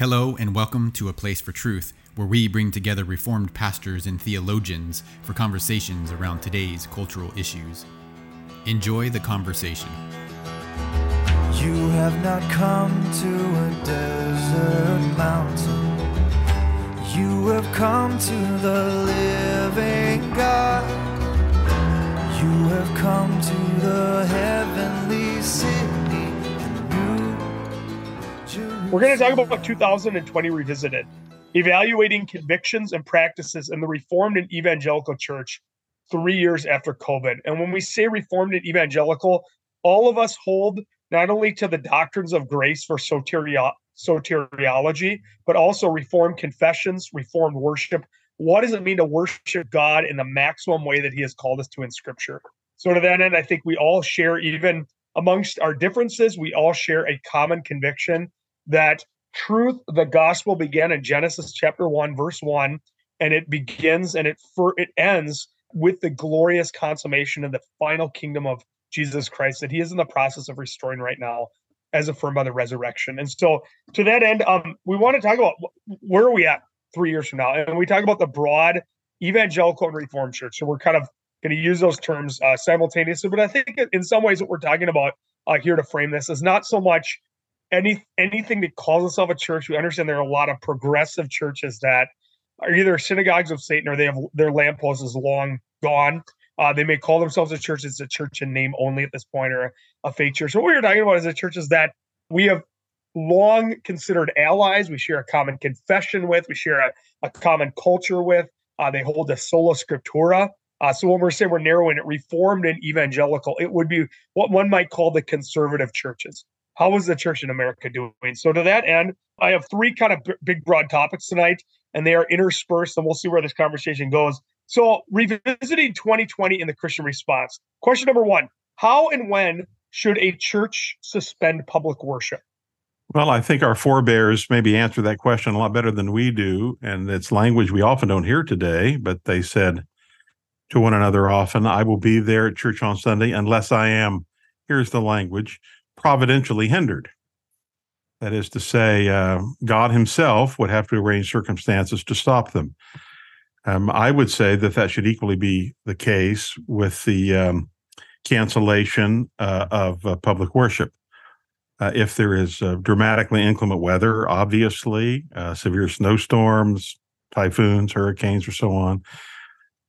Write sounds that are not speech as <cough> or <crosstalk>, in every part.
Hello, and welcome to A Place for Truth, where we bring together Reformed pastors and theologians for conversations around today's cultural issues. Enjoy the conversation. You have not come to a desert mountain. You have come to the living God. You have come to the heavenly city. We're going to talk about 2020 Revisited, evaluating convictions and practices in the Reformed and Evangelical Church three years after COVID. And when we say Reformed and Evangelical, all of us hold not only to the doctrines of grace for soteriology, but also Reformed confessions, Reformed worship. What does it mean to worship God in the maximum way that He has called us to in Scripture? So, to that end, I think we all share, even amongst our differences, we all share a common conviction that truth, the gospel began in Genesis chapter 1, verse 1, and it begins and it for it ends with the glorious consummation of the final kingdom of Jesus Christ that he is in the process of restoring right now as affirmed by the resurrection. And so to that end, um, we want to talk about where are we at three years from now? And we talk about the broad evangelical and reformed church. So we're kind of going to use those terms uh, simultaneously. But I think in some ways what we're talking about uh, here to frame this is not so much any anything that calls itself a church. We understand there are a lot of progressive churches that are either synagogues of Satan or they have their lamppost is long gone. Uh, they may call themselves a church. It's a church in name only at this point, or a, a faith church. So what we're talking about is a churches that we have long considered allies. We share a common confession with. We share a, a common culture with. Uh, they hold the sola scriptura. Uh, so when we're saying we're narrowing it, reformed and evangelical, it would be what one might call the conservative churches. How is the church in America doing? So, to that end, I have three kind of b- big, broad topics tonight, and they are interspersed, and we'll see where this conversation goes. So, revisiting 2020 in the Christian response. Question number one How and when should a church suspend public worship? Well, I think our forebears maybe answer that question a lot better than we do. And it's language we often don't hear today, but they said to one another often, I will be there at church on Sunday unless I am, here's the language, providentially hindered. That is to say, uh, God Himself would have to arrange circumstances to stop them. Um, I would say that that should equally be the case with the um, cancellation uh, of uh, public worship. Uh, if there is uh, dramatically inclement weather, obviously, uh, severe snowstorms, typhoons, hurricanes, or so on,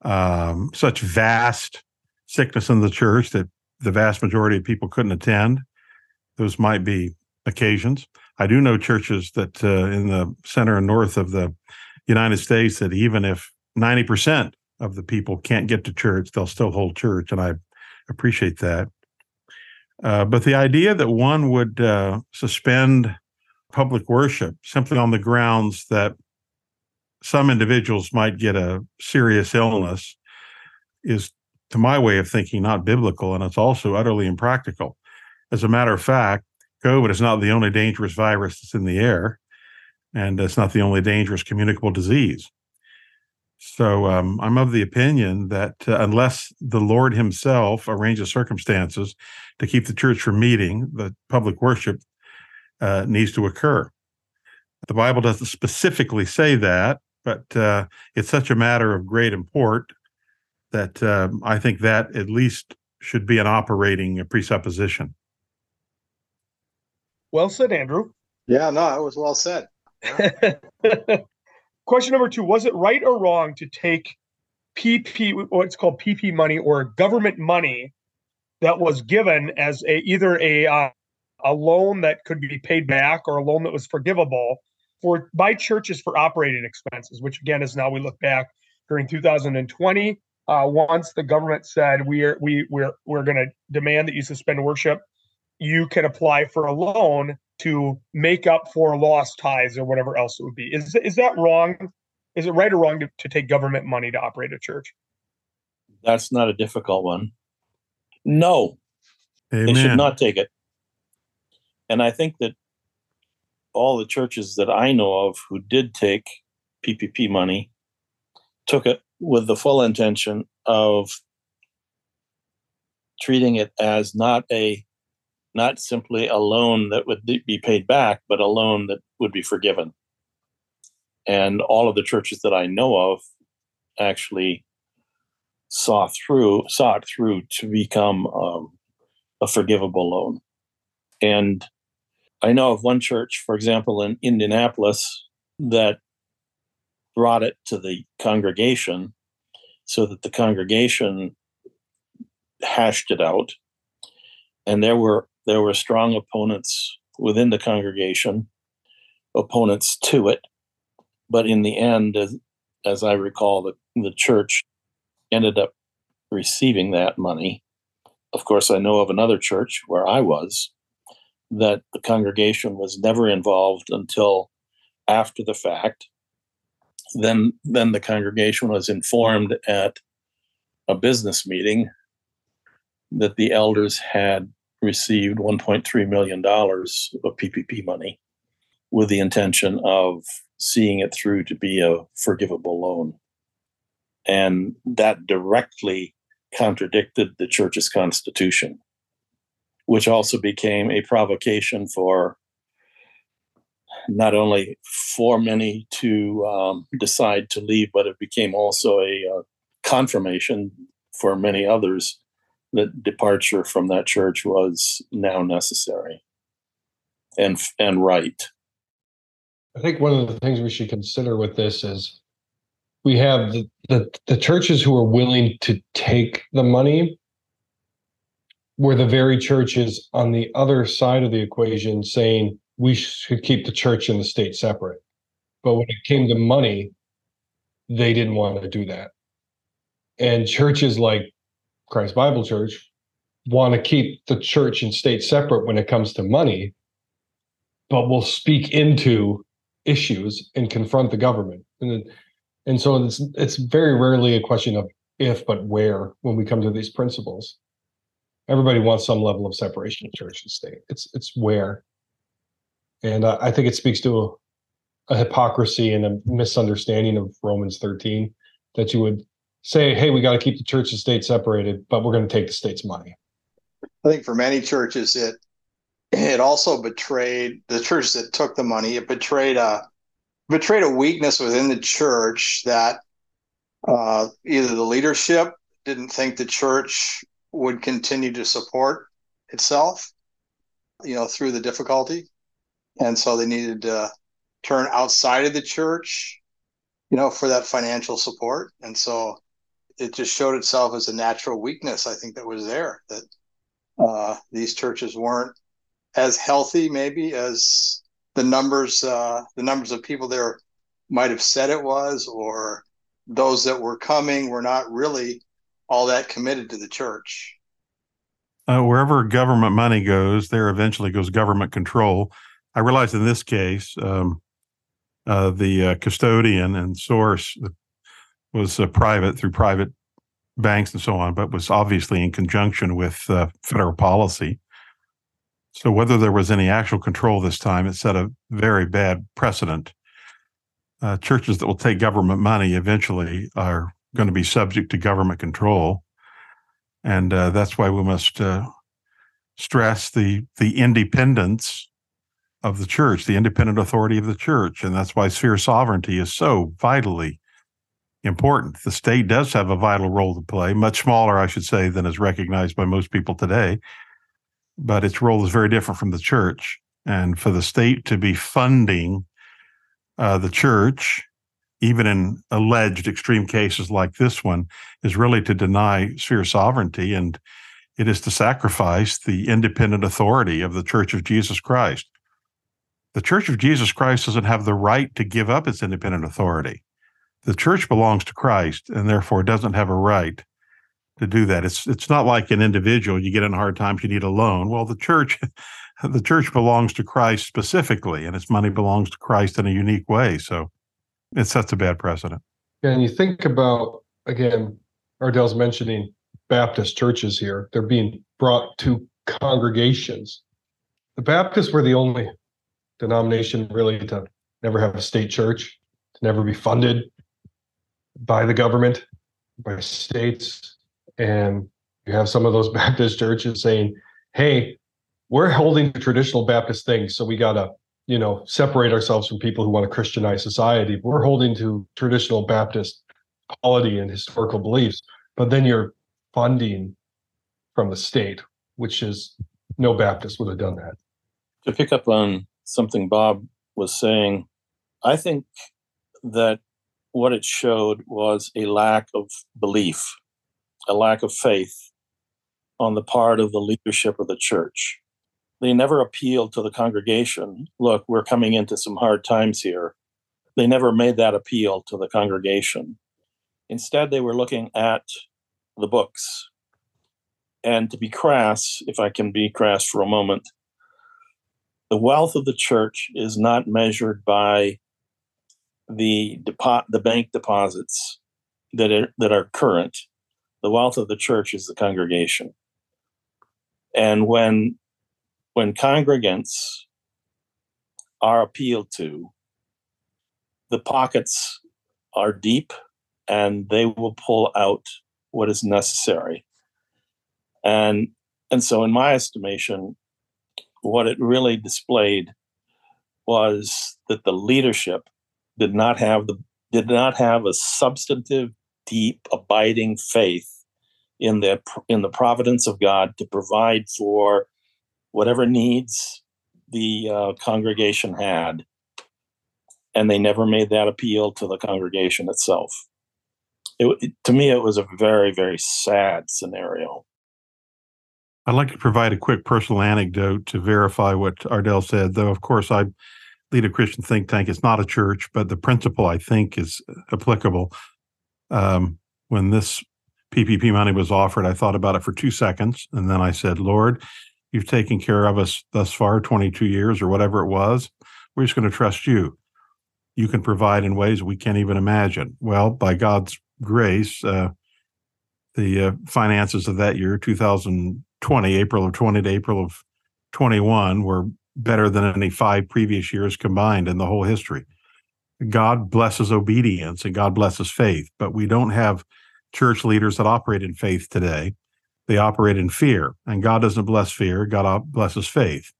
um, such vast sickness in the church that the vast majority of people couldn't attend, those might be occasions. I do know churches that uh, in the center and north of the United States that even if 90% of the people can't get to church, they'll still hold church. And I appreciate that. Uh, but the idea that one would uh, suspend public worship simply on the grounds that some individuals might get a serious illness is, to my way of thinking, not biblical. And it's also utterly impractical. As a matter of fact, COVID is not the only dangerous virus that's in the air, and it's not the only dangerous communicable disease. So um, I'm of the opinion that uh, unless the Lord Himself arranges circumstances to keep the church from meeting, the public worship uh, needs to occur. The Bible doesn't specifically say that, but uh, it's such a matter of great import that um, I think that at least should be an operating presupposition. Well said, Andrew. Yeah, no, it was well said. <laughs> Question number two Was it right or wrong to take PP, what's called PP money or government money that was given as a either a uh, a loan that could be paid back or a loan that was forgivable for by churches for operating expenses, which again is now we look back during 2020. Uh, once the government said we are we we're we're going to demand that you suspend worship you can apply for a loan to make up for lost ties or whatever else it would be. Is is that wrong? Is it right or wrong to, to take government money to operate a church? That's not a difficult one. No, Amen. they should not take it. And I think that all the churches that I know of who did take PPP money took it with the full intention of treating it as not a not simply a loan that would be paid back, but a loan that would be forgiven. And all of the churches that I know of actually saw through saw it through to become um, a forgivable loan. And I know of one church, for example, in Indianapolis, that brought it to the congregation so that the congregation hashed it out. And there were there were strong opponents within the congregation, opponents to it. But in the end, as, as I recall, the, the church ended up receiving that money. Of course, I know of another church where I was that the congregation was never involved until after the fact. Then, then the congregation was informed at a business meeting that the elders had received $1.3 million of PPP money with the intention of seeing it through to be a forgivable loan. And that directly contradicted the church's constitution, which also became a provocation for not only for many to um, decide to leave, but it became also a uh, confirmation for many others that departure from that church was now necessary and and right. I think one of the things we should consider with this is we have the, the, the churches who are willing to take the money were the very churches on the other side of the equation saying we should keep the church and the state separate. But when it came to money, they didn't want to do that. And churches like Christ Bible Church want to keep the church and state separate when it comes to money, but will speak into issues and confront the government. And and so it's it's very rarely a question of if, but where when we come to these principles. Everybody wants some level of separation of church and state. It's it's where, and uh, I think it speaks to a, a hypocrisy and a misunderstanding of Romans 13 that you would say, hey, we got to keep the church and state separated, but we're going to take the state's money. I think for many churches, it it also betrayed the churches that took the money. It betrayed a betrayed a weakness within the church that uh, either the leadership didn't think the church would continue to support itself, you know, through the difficulty, and so they needed to turn outside of the church, you know, for that financial support, and so it just showed itself as a natural weakness. I think that was there that uh, these churches weren't as healthy, maybe as the numbers uh, the numbers of people there might have said it was, or those that were coming were not really all that committed to the church. Uh, wherever government money goes, there eventually goes government control. I realize in this case, um, uh, the uh, custodian and source was uh, private through private banks and so on, but was obviously in conjunction with uh, federal policy. So whether there was any actual control this time, it set a very bad precedent. Uh, churches that will take government money eventually are going to be subject to government control, and uh, that's why we must uh, stress the the independence of the church, the independent authority of the church, and that's why sphere sovereignty is so vitally important. The state does have a vital role to play, much smaller, I should say, than is recognized by most people today. But its role is very different from the church. And for the state to be funding uh, the church, even in alleged extreme cases like this one, is really to deny sphere sovereignty and it is to sacrifice the independent authority of the Church of Jesus Christ. The Church of Jesus Christ doesn't have the right to give up its independent authority the church belongs to Christ and therefore doesn't have a right to do that. It's it's not like an individual. You get in hard times, you need a loan. Well, the church, <laughs> the church belongs to Christ specifically, and its money belongs to Christ in a unique way. So it sets a bad precedent. And you think about again, Ardel's mentioning Baptist churches here. They're being brought to congregations. The Baptists were the only denomination really to never have a state church, to never be funded, by the government, by states, and you have some of those <laughs> Baptist churches saying, "Hey, we're holding traditional Baptist things, so we gotta, you know, separate ourselves from people who want to Christianize society. We're holding to traditional Baptist polity and historical beliefs, but then you're funding from the state, which is no Baptist would have done that. To pick up on something Bob was saying, I think that what it showed was a lack of belief, a lack of faith on the part of the leadership of the church. They never appealed to the congregation. Look, we're coming into some hard times here. They never made that appeal to the congregation. Instead, they were looking at the books. And to be crass, if I can be crass for a moment, the wealth of the church is not measured by the depo- the bank deposits that are, that are current. The wealth of the church is the congregation. And when when congregants are appealed to, the pockets are deep and they will pull out what is necessary. And and so in my estimation, what it really displayed was that the leadership did not have the did not have a substantive, deep, abiding faith in the in the providence of God to provide for whatever needs the uh, congregation had, and they never made that appeal to the congregation itself. It, it, to me, it was a very very sad scenario. I'd like to provide a quick personal anecdote to verify what Ardel said, though, of course, I lead a Christian think tank. It's not a church, but the principle I think is applicable. Um, when this PPP money was offered, I thought about it for two seconds. And then I said, Lord, you've taken care of us thus far, 22 years or whatever it was. We're just going to trust you. You can provide in ways we can't even imagine. Well, by God's grace, uh, the uh, finances of that year, 2020, April of 20 to April of 21, were better than any five previous years combined in the whole history. God blesses obedience and God blesses faith, but we don't have church leaders that operate in faith today. They operate in fear, and God doesn't bless fear. God blesses faith,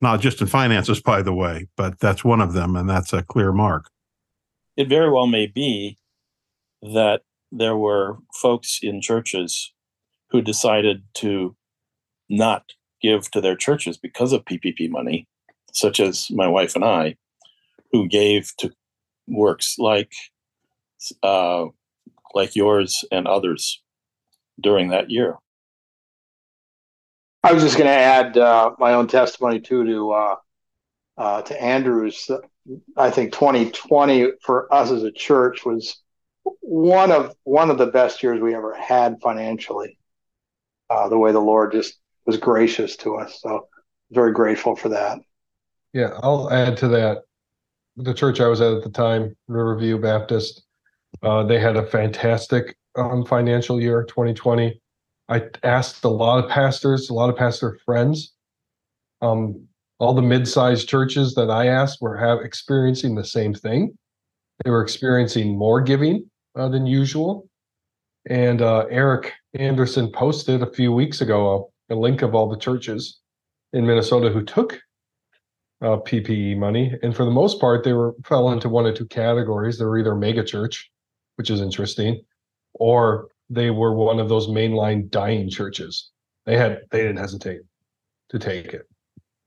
not just in finances, by the way, but that's one of them, and that's a clear mark. It very well may be that there were folks in churches who decided to not give to their churches because of PPP money, such as my wife and I, who gave to works like uh, like yours and others during that year. I was just going to add uh, my own testimony too to uh, uh, to Andrew's. I think 2020 for us as a church was one of one of the best years we ever had financially. Uh, the way the Lord just was gracious to us, so very grateful for that. Yeah, I'll add to that. The church I was at at the time, Riverview Baptist, uh, they had a fantastic um, financial year, 2020. I asked a lot of pastors, a lot of pastor friends. Um, all the mid-sized churches that I asked were have experiencing the same thing. They were experiencing more giving uh, than usual. And uh, Eric Anderson posted a few weeks ago a, link of all the churches in Minnesota who took uh, PPE money, and for the most part, they were fell into one or two categories. They were either mega church, which is interesting, or they were one of those mainline dying churches. They had they didn't hesitate to take it.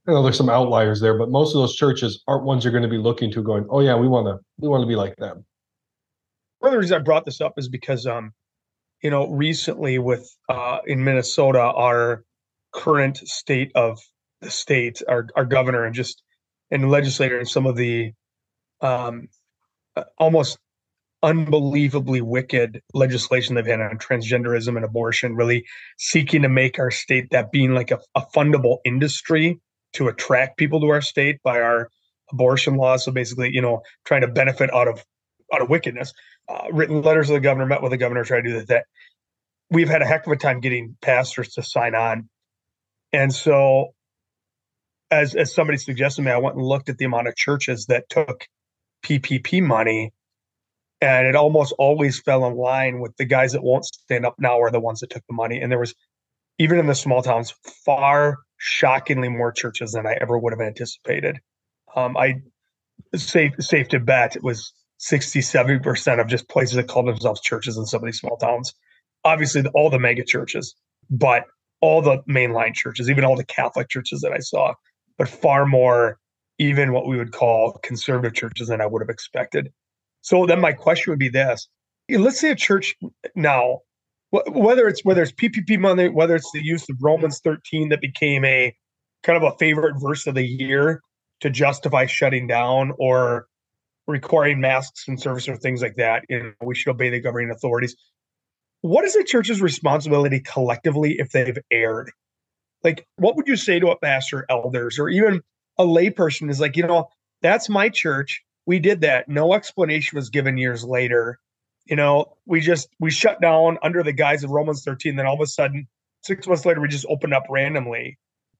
I know there's some outliers there, but most of those churches aren't ones you're going to be looking to going, oh yeah, we want to we want to be like them. One of the reasons I brought this up is because um, you know, recently with uh in Minnesota, our current state of the state, our our governor and just and legislator and some of the um uh, almost unbelievably wicked legislation they've had on transgenderism and abortion, really seeking to make our state that being like a, a fundable industry to attract people to our state by our abortion laws. So basically, you know, trying to benefit out of out of wickedness. Uh, written letters to the governor, met with the governor, tried to do that. We've had a heck of a time getting pastors to sign on, and so as as somebody suggested to me, I went and looked at the amount of churches that took PPP money and it almost always fell in line with the guys that won't stand up now are the ones that took the money and there was even in the small towns, far shockingly more churches than I ever would have anticipated. Um, I safe safe to bet it was 60, 70% of just places that call themselves churches in some of these small towns. Obviously, all the mega churches, but all the mainline churches, even all the Catholic churches that I saw, but far more, even what we would call conservative churches than I would have expected. So then my question would be this let's say a church now whether it's whether it's PPP money, whether it's the use of Romans 13 that became a kind of a favorite verse of the year to justify shutting down or requiring masks and service or things like that, know, we should obey the governing authorities. What is the church's responsibility collectively if they've erred? Like, what would you say to a pastor, elders, or even a layperson is like, you know, that's my church. We did that. No explanation was given years later you know, we just we shut down under the guise of Romans 13. Then all of a sudden, six months later, we just opened up randomly.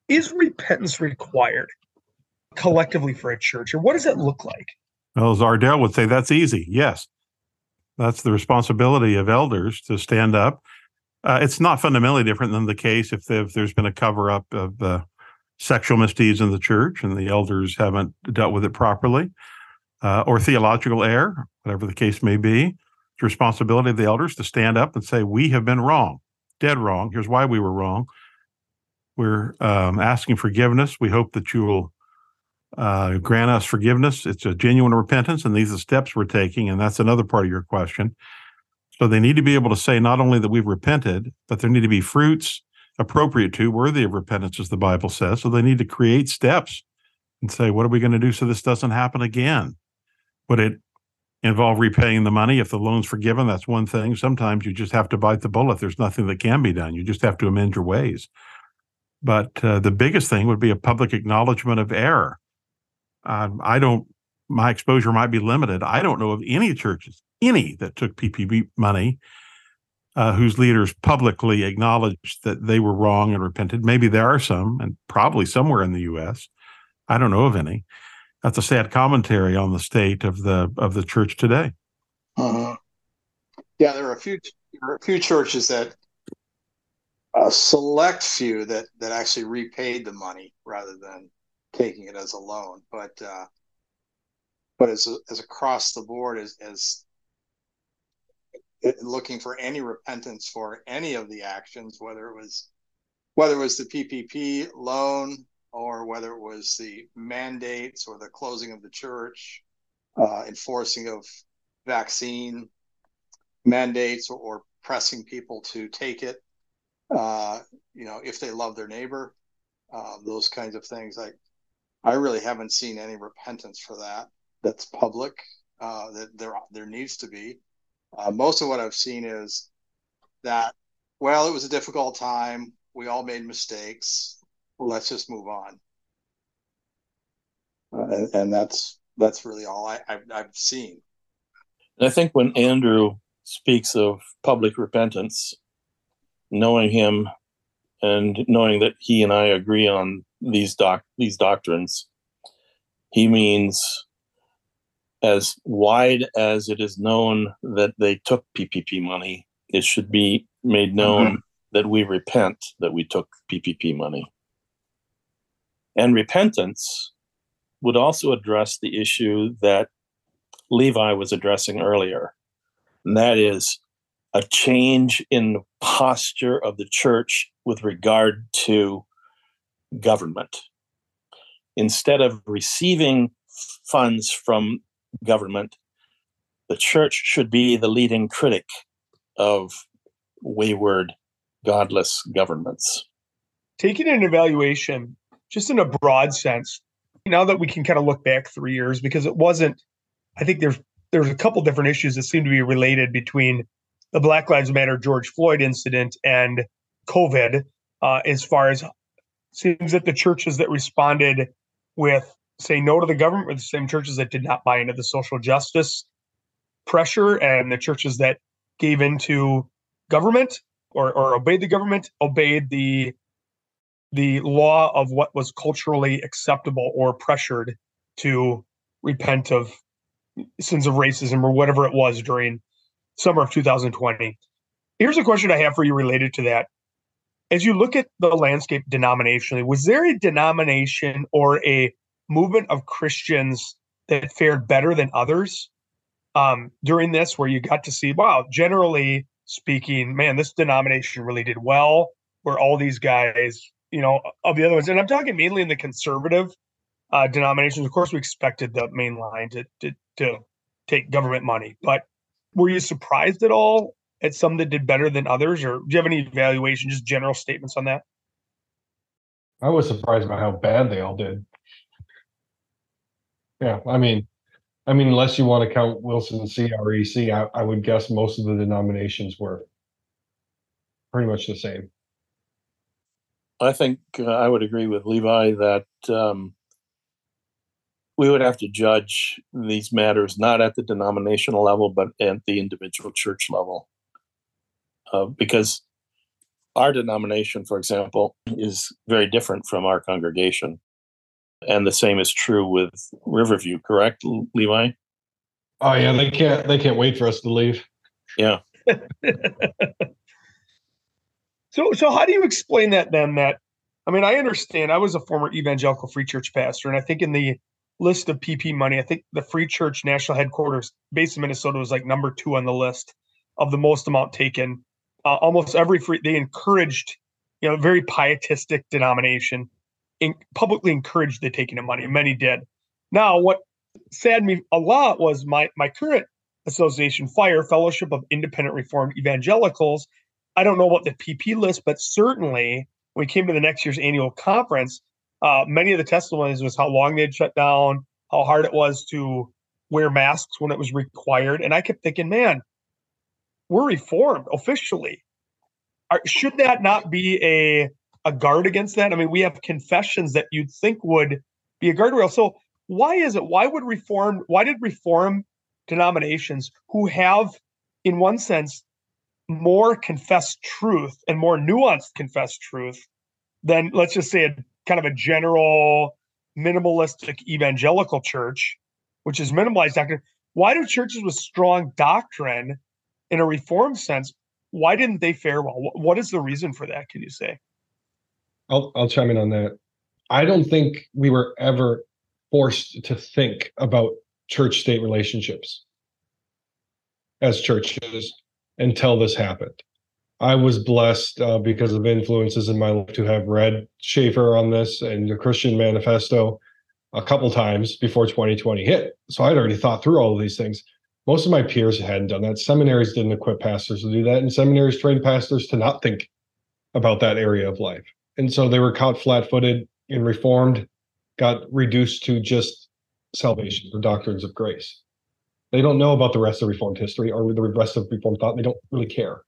Is repentance required collectively for a church, or what does it look like? Well, as Ardel would say, that's easy. Yes, that's the responsibility of elders to stand up. Uh, it's not fundamentally different than the case if, if there's been a cover up of uh, sexual misdeeds in the church and the elders haven't dealt with it properly, uh, or theological error, whatever the case may be the responsibility of the elders to stand up and say, We have been wrong, dead wrong. Here's why we were wrong. We're um, asking forgiveness. We hope that you will uh, grant us forgiveness. It's a genuine repentance, and these are steps we're taking. And that's another part of your question. So they need to be able to say not only that we've repented, but there need to be fruits appropriate to, worthy of repentance, as the Bible says. So they need to create steps and say, what are we going to do so this doesn't happen again? Would it involve repaying the money. If the loan's forgiven, that's one thing. Sometimes you just have to bite the bullet. There's nothing that can be done. You just have to amend your ways. But uh, the biggest thing would be a public acknowledgement of error. Um, I don't, my exposure might be limited. I don't know of any churches, any that took PPP money uh, whose leaders publicly acknowledged that they were wrong and repented. Maybe there are some, and probably somewhere in the U.S. I don't know of any that's a sad commentary on the state of the of the church today. Uh-huh. Yeah, there are a few there are a few churches that a select few that that actually repaid the money rather than taking it as a loan, but uh, but as as across the board as as looking for any repentance for any of the actions, whether it was whether it was the PPP loan or whether it was the mandates or the closing of the church, uh, enforcing of vaccine mandates or, or, pressing people to take it, uh, you know, if they love their neighbor, uh, those kinds of things. I, I really haven't seen any repentance for that. That's public. Uh, that there there needs to be. Uh, most of what I've seen is that, well, it was a difficult time. We all made mistakes let's just move on. Uh, and, and, that's that's really all I, I've, I've seen. I think when Andrew speaks of public repentance, knowing him and knowing that he and I agree on these doc these doctrines, he means as wide as it is known that they took PPP money, it should be made known mm-hmm. that we repent that we took PPP money. And repentance would also address the issue that Levi was addressing earlier, and that is a change in the posture of the church with regard to government. Instead of receiving funds from government, the church should be the leading critic of wayward, godless governments. Taking an evaluation just in a broad sense, now that we can kind of look back three years, because it wasn't, I think there's there's a couple different issues that seem to be related between the Black Lives Matter George Floyd incident and COVID, uh, as far as seems that the churches that responded with say no to the government were the same churches that did not buy into the social justice pressure, and the churches that gave into government or, or obeyed the government obeyed the the law of what was culturally acceptable or pressured to repent of sins of racism or whatever it was during summer of 2020. Here's a question I have for you related to that. As you look at the landscape denominationally, was there a denomination or a movement of Christians that fared better than others um, during this, where you got to see, wow, generally speaking, man, this denomination really did well, where all these guys, you know, of the other ones, and I'm talking mainly in the conservative uh, denominations. Of course, we expected the main line to, to, to take government money, but were you surprised at all at some that did better than others, or do you have any evaluation, just general statements on that? I was surprised by how bad they all did. Yeah, I mean, I mean, unless you want to count Wilson CREC, I, I would guess most of the denominations were pretty much the same. I think uh, I would agree with Levi that um, we would have to judge these matters not at the denominational level, but at the individual church level. Uh, because our denomination, for example, is very different from our congregation. And the same is true with Riverview, correct, Levi? Oh yeah, they can't they can't wait for us to leave. Yeah. <laughs> so so how do you explain that then that I mean I understand I was a former evangelical free church pastor and I think in the list of PP money I think the free church national headquarters based in Minnesota was like number 2 on the list of the most amount taken uh, almost every free they encouraged you know very pietistic denomination in, publicly encouraged the taking of money many did. Now what saddened me a lot was my my current association FIRE fellowship of independent reformed evangelicals. I don't know about the pp list but certainly when we came to the next year's annual conference uh, many of the testimonies was how long they'd shut down how hard it was to wear masks when it was required. And i kept thinking man we're reformed officially. Are, should that not be a a guard against that? I mean, we have confessions that you'd think would be a guardrail. So why is it? Why would reform? Why did reform denominations who have, in one sense, more confessed truth and more nuanced confessed truth than let's just say a kind of a general minimalistic evangelical church, which is minimalized doctrine. Why do churches with strong doctrine in a reform sense, why didn't they fare well? What is the reason for that? Can you say? I'll I'll chime in on that. I don't think we were ever forced to think about church state relationships as churches until this happened. I was blessed uh, because of influences in my life to have read Schaeffer on this and the Christian Manifesto a couple times before 2020 hit. So I'd already thought through all of these things. Most of my peers hadn't done that. Seminaries didn't equip pastors to do that, and seminaries trained pastors to not think about that area of life. And so they were caught flat footed and reformed, got reduced to just salvation or doctrines of grace. They don't know about the rest of Reformed history or the rest of Reformed thought. They don't really care.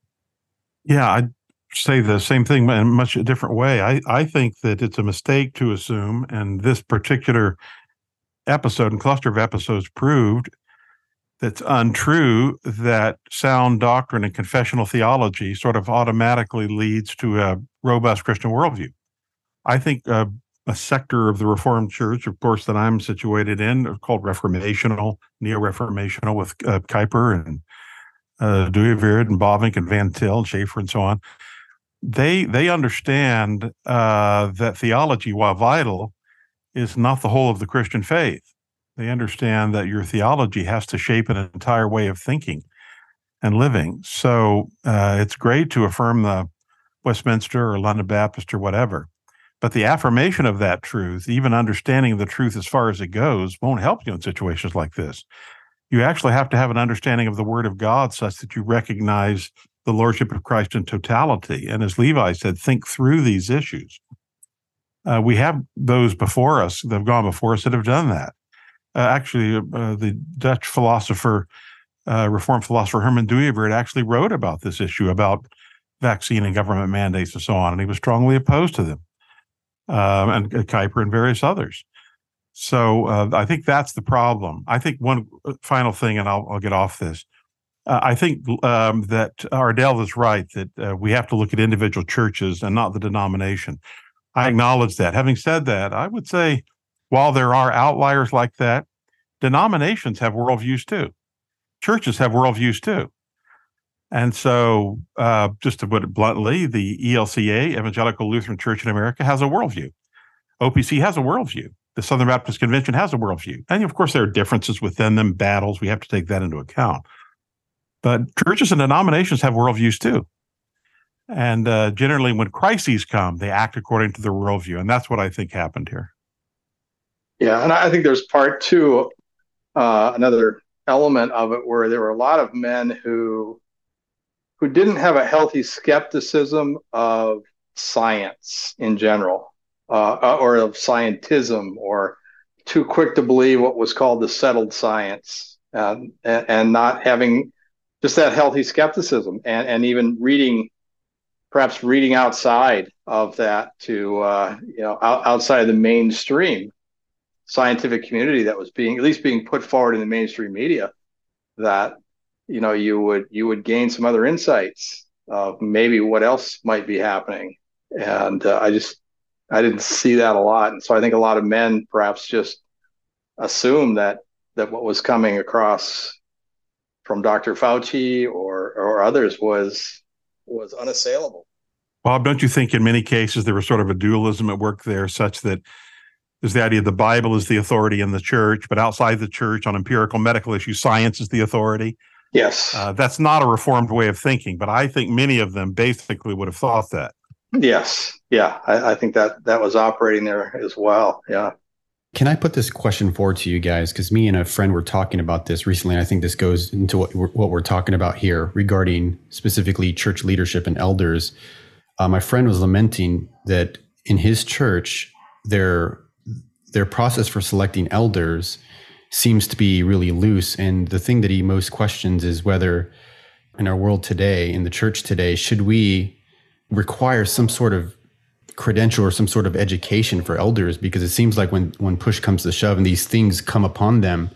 Yeah, I'd say the same thing but in much a different way. I, I think that it's a mistake to assume, and this particular episode and cluster of episodes proved that's untrue that sound doctrine and confessional theology sort of automatically leads to a robust Christian worldview. I think uh, a sector of the Reformed Church, of course, that I'm situated in, called Reformational, Neo Reformational, with uh, Kuyper and uh, Dooyeweerd and Bavinck and Van Til and Schaeffer and so on. They they understand uh, that theology, while vital, is not the whole of the Christian faith. They understand that your theology has to shape an entire way of thinking and living. So uh, it's great to affirm the Westminster or London Baptist or whatever. But the affirmation of that truth, even understanding the truth as far as it goes, won't help you in situations like this. You actually have to have an understanding of the Word of God such that you recognize the Lordship of Christ in totality. And as Levi said, think through these issues. Uh, we have those before us that have gone before us that have done that actually, uh, the Dutch philosopher, uh, Reformed philosopher Herman Dooyeweerd actually wrote about this issue about vaccine and government mandates and so on, and he was strongly opposed to them, um, and uh, Kuyper and various others. So uh, I think that's the problem. I think one uh, final thing, and I'll, I'll get off this. I think um, that Ardel is right that we have to look at individual churches and not the denomination. I acknowledge that. Having said that, I would say while there are outliers like that, denominations have worldviews too. Churches have worldviews too. And so, uh, just to put it bluntly, the ELCA, Evangelical Lutheran Church in America, has a worldview. OPC has a worldview. The Southern Baptist Convention has a worldview. And of course, there are differences within them, battles. We have to take that into account. But churches and denominations have worldviews too. And uh, generally, when crises come, they act according to their worldview. And that's what I think happened here. Yeah. And I think there's part two, uh, another element of it where there were a lot of men who who didn't have a healthy skepticism of science in general, uh, uh, or of scientism, or too quick to believe what was called the settled science, and, and not having just that healthy skepticism, and, and even reading, perhaps reading outside of that to uh, you know out, outside of the mainstream scientific community that was being at least being put forward in the mainstream media that you know you would you would gain some other insights of maybe what else might be happening. And uh, i just i didn't see that a lot. And so i think a lot of men perhaps just assumed that that what was coming across from dr fauci or or others was was unassailable. Bob don't you think in many cases there was sort of a dualism at work there such that there's the idea the bible is the authority in the church but outside the church on empirical medical issues science is the authority Yes. Uh, that's not a reformed way of thinking, but I think many of them basically would have thought that. Yes. Yeah. I, I think that that was operating there as well. Yeah. Can I put this question forward to you guys? Because me and a friend were talking about this recently. I think this goes into what we're, what we're talking about here regarding specifically church leadership and elders. Uh, my friend was lamenting that in his church, their their process for selecting elders seems to be really loose. And the thing that he most questions is whether in our world today, in the church today, should we require some sort of credential or some sort of education for elders? Because it seems like when, when push comes to shove and these things come upon them,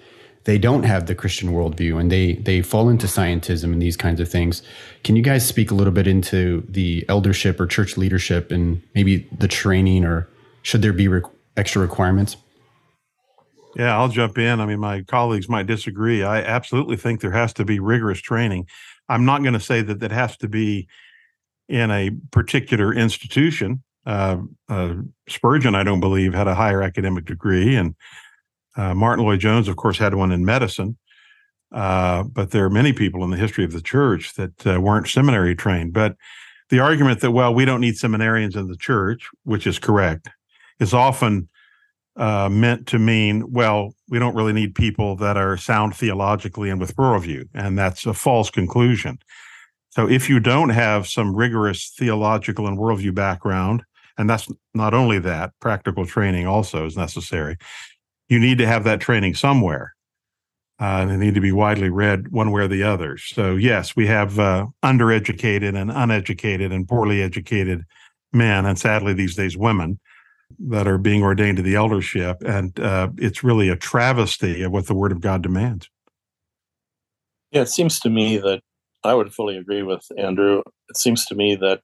they don't have the Christian worldview and they they fall into scientism and these kinds of things. Can you guys speak a little bit into the eldership or church leadership and maybe the training or should there be extra requirements? Yeah, I'll jump in. I mean, my colleagues might disagree. I absolutely think there has to be rigorous training. I'm not going to say that that has to be in a particular institution. Uh, uh, Spurgeon, I don't believe, had a higher academic degree, and uh, Martyn Lloyd-Jones, of course, had one in medicine. Uh, but there are many people in the history of the church that uh, weren't seminary trained. But the argument that well, we don't need seminarians in the church, which is correct, is often uh, meant to mean, well, we don't really need people that are sound theologically and with worldview. And that's a false conclusion. So if you don't have some rigorous theological and worldview background, and that's not only that, practical training also is necessary. You need to have that training somewhere. Uh, they need to be widely read one way or the other. So, yes, we have uh, undereducated and uneducated and poorly educated men, and sadly, these days, women that are being ordained to the eldership. And uh, it's really a travesty of what the Word of God demands. Yeah, it seems to me that I would fully agree with Andrew. It seems to me that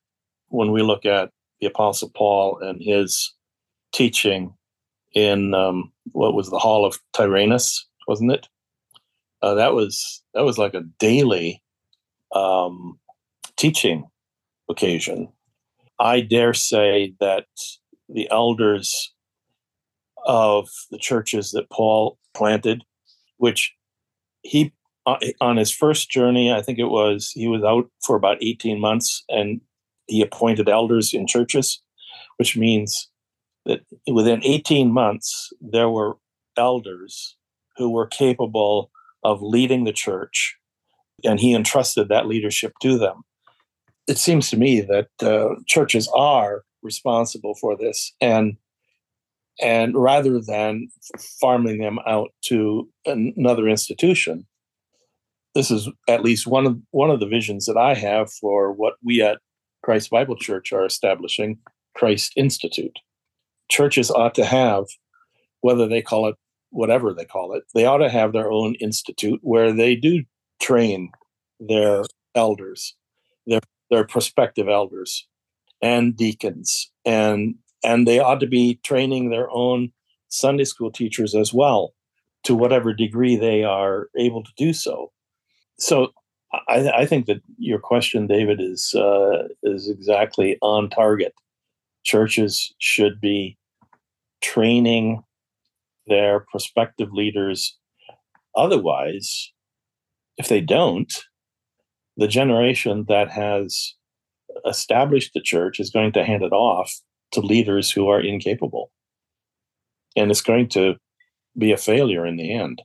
when we look at the Apostle Paul and his teaching in um, what was the Hall of Tyrannus, wasn't it? Uh, that was that was like a daily um, teaching occasion. I dare say that the elders of the churches that Paul planted, which he uh, on his first journey, I think it was he was out for about 18 months and he appointed elders in churches, which means that within 18 months there were elders who were capable of leading the church and he entrusted that leadership to them. It seems to me that uh, churches are responsible for this and and rather than farming them out to another institution this is at least one of one of the visions that i have for what we at christ bible church are establishing christ institute. Churches ought to have whether they call it whatever they call it they ought to have their own institute where they do train their elders their their prospective elders and deacons and and they ought to be training their own Sunday school teachers as well to whatever degree they are able to do so. So I, I think that your question, David, is uh, is exactly on target. Churches should be training their prospective leaders. Otherwise, if they don't, the generation that has established the church is going to hand it off to leaders who are incapable. And it's going to be a failure in the end.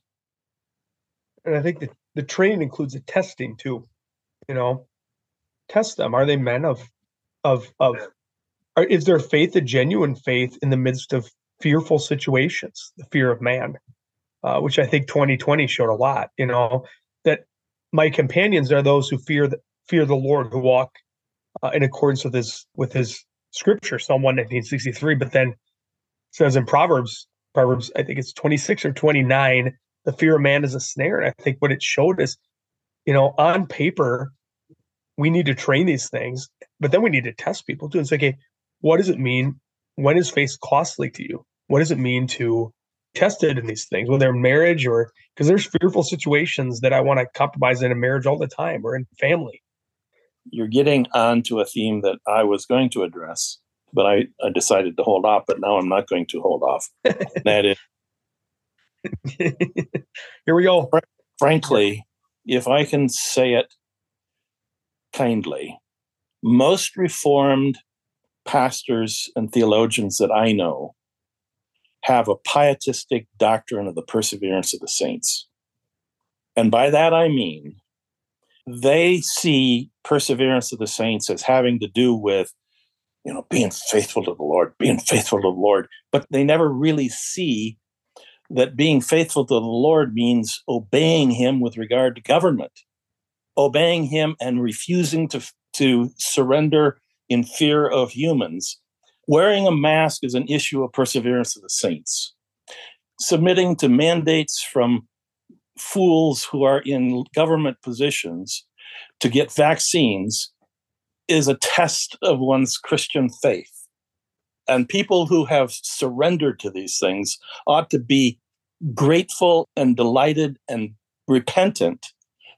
And I think that the training includes the testing too. You know, test them. Are they men of of of are, is their faith a genuine faith in the midst of fearful situations, the fear of man, uh, which I think 2020 showed a lot. You know that my companions are those who fear the, fear the Lord, who walk uh, in accordance with his with his scripture, Psalm 119, But then says in Proverbs, Proverbs, I think it's 26 or 29, the fear of man is a snare. And I think what it showed is, you know, on paper, we need to train these things, but then we need to test people too. And say, okay, what does it mean? When is faith costly to you? What does it mean to test it in these things, whether in marriage or because there's fearful situations that I want to compromise in a marriage all the time or in family. You're getting onto a theme that I was going to address, but I, I decided to hold off, but now I'm not going to hold off. <laughs> that is Here we go. Frankly, if I can say it kindly, most reformed pastors and theologians that I know have a pietistic doctrine of the perseverance of the saints. And by that I mean they see perseverance of the saints as having to do with you know being faithful to the lord being faithful to the lord. But they never really see that being faithful to the lord means obeying him with regard to government obeying him and refusing to to surrender in fear of humans. Wearing a mask is an issue of perseverance of the saints. Submitting to mandates from fools who are in government positions to get vaccines is a test of one's Christian faith. And people who have surrendered to these things ought to be grateful and delighted and repentant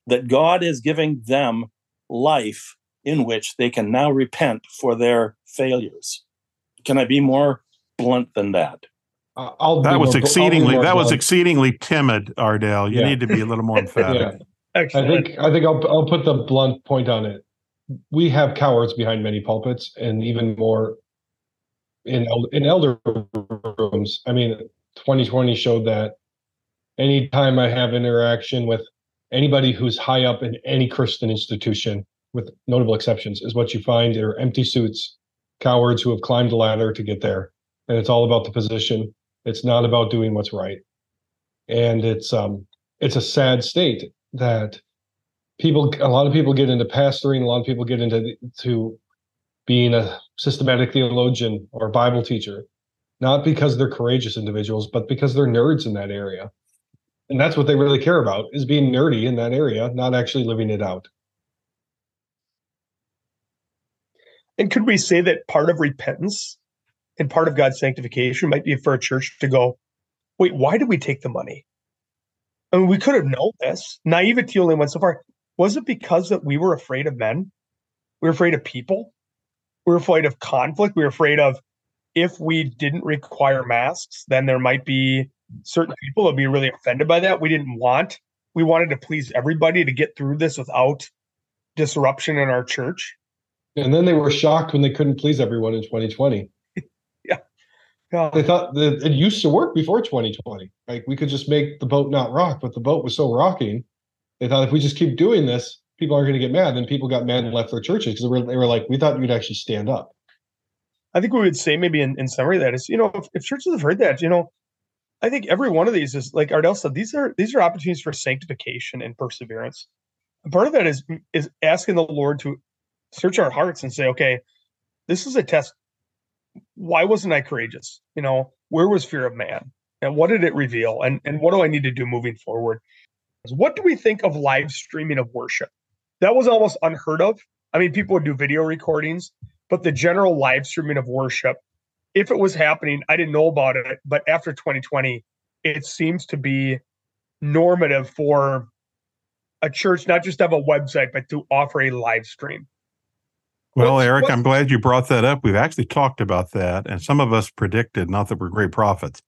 that God is giving them life in which they can now repent for their failures. Can I be more blunt than that? I'll that was exceedingly that blunt. was exceedingly timid, Ardel. You yeah. need to be a little more <laughs> emphatic. Excellent. I think I think I'll I'll put the blunt point on it. We have cowards behind many pulpits, and even more in in elder rooms. I mean, 2020 showed that anytime I have interaction with anybody who's high up in any Christian institution, with notable exceptions, is what you find are empty suits, cowards who have climbed the ladder to get there, and it's all about the position it's not about doing what's right. And it's um it's a sad state that people a lot of people get into pastoring, a lot of people get into to being a systematic theologian or Bible teacher, not because they're courageous individuals, but because they're nerds in that area. And that's what they really care about is being nerdy in that area, not actually living it out. And could we say that part of repentance and part of God's sanctification might be for a church to go, wait, why did we take the money? I mean, we could have known this. Naivety only went so far. Was it because that we were afraid of men? We were afraid of people. We were afraid of conflict. We were afraid of if we didn't require masks, then there might be certain people would be really offended by that. We didn't want. We wanted to please everybody to get through this without disruption in our church. And then they were shocked when they couldn't please everyone in 2020. Yeah. They thought that it used to work before 2020. Like we could just make the boat not rock, but the boat was so rocking. They thought if we just keep doing this, people aren't going to get mad. Then people got mad and left their churches because they were, they were like, we thought you'd actually stand up. I think we would say maybe in, in summary that is, you know, if, if churches have heard that, you know, I think every one of these is like Ardel said, these are these are opportunities for sanctification and perseverance. And part of that is is asking the Lord to search our hearts and say, okay, this is a test why wasn't I courageous? You know, where was fear of man? And what did it reveal? And and what do I need to do moving forward? What do we think of live streaming of worship? That was almost unheard of. I mean, people would do video recordings, but the general live streaming of worship, if it was happening, I didn't know about it. But after 2020, it seems to be normative for a church not just to have a website, but to offer a live stream? Well, What's- Eric, what's- I'm glad you brought that up. We've actually talked about that, and some of us predicted, not that we're great prophets,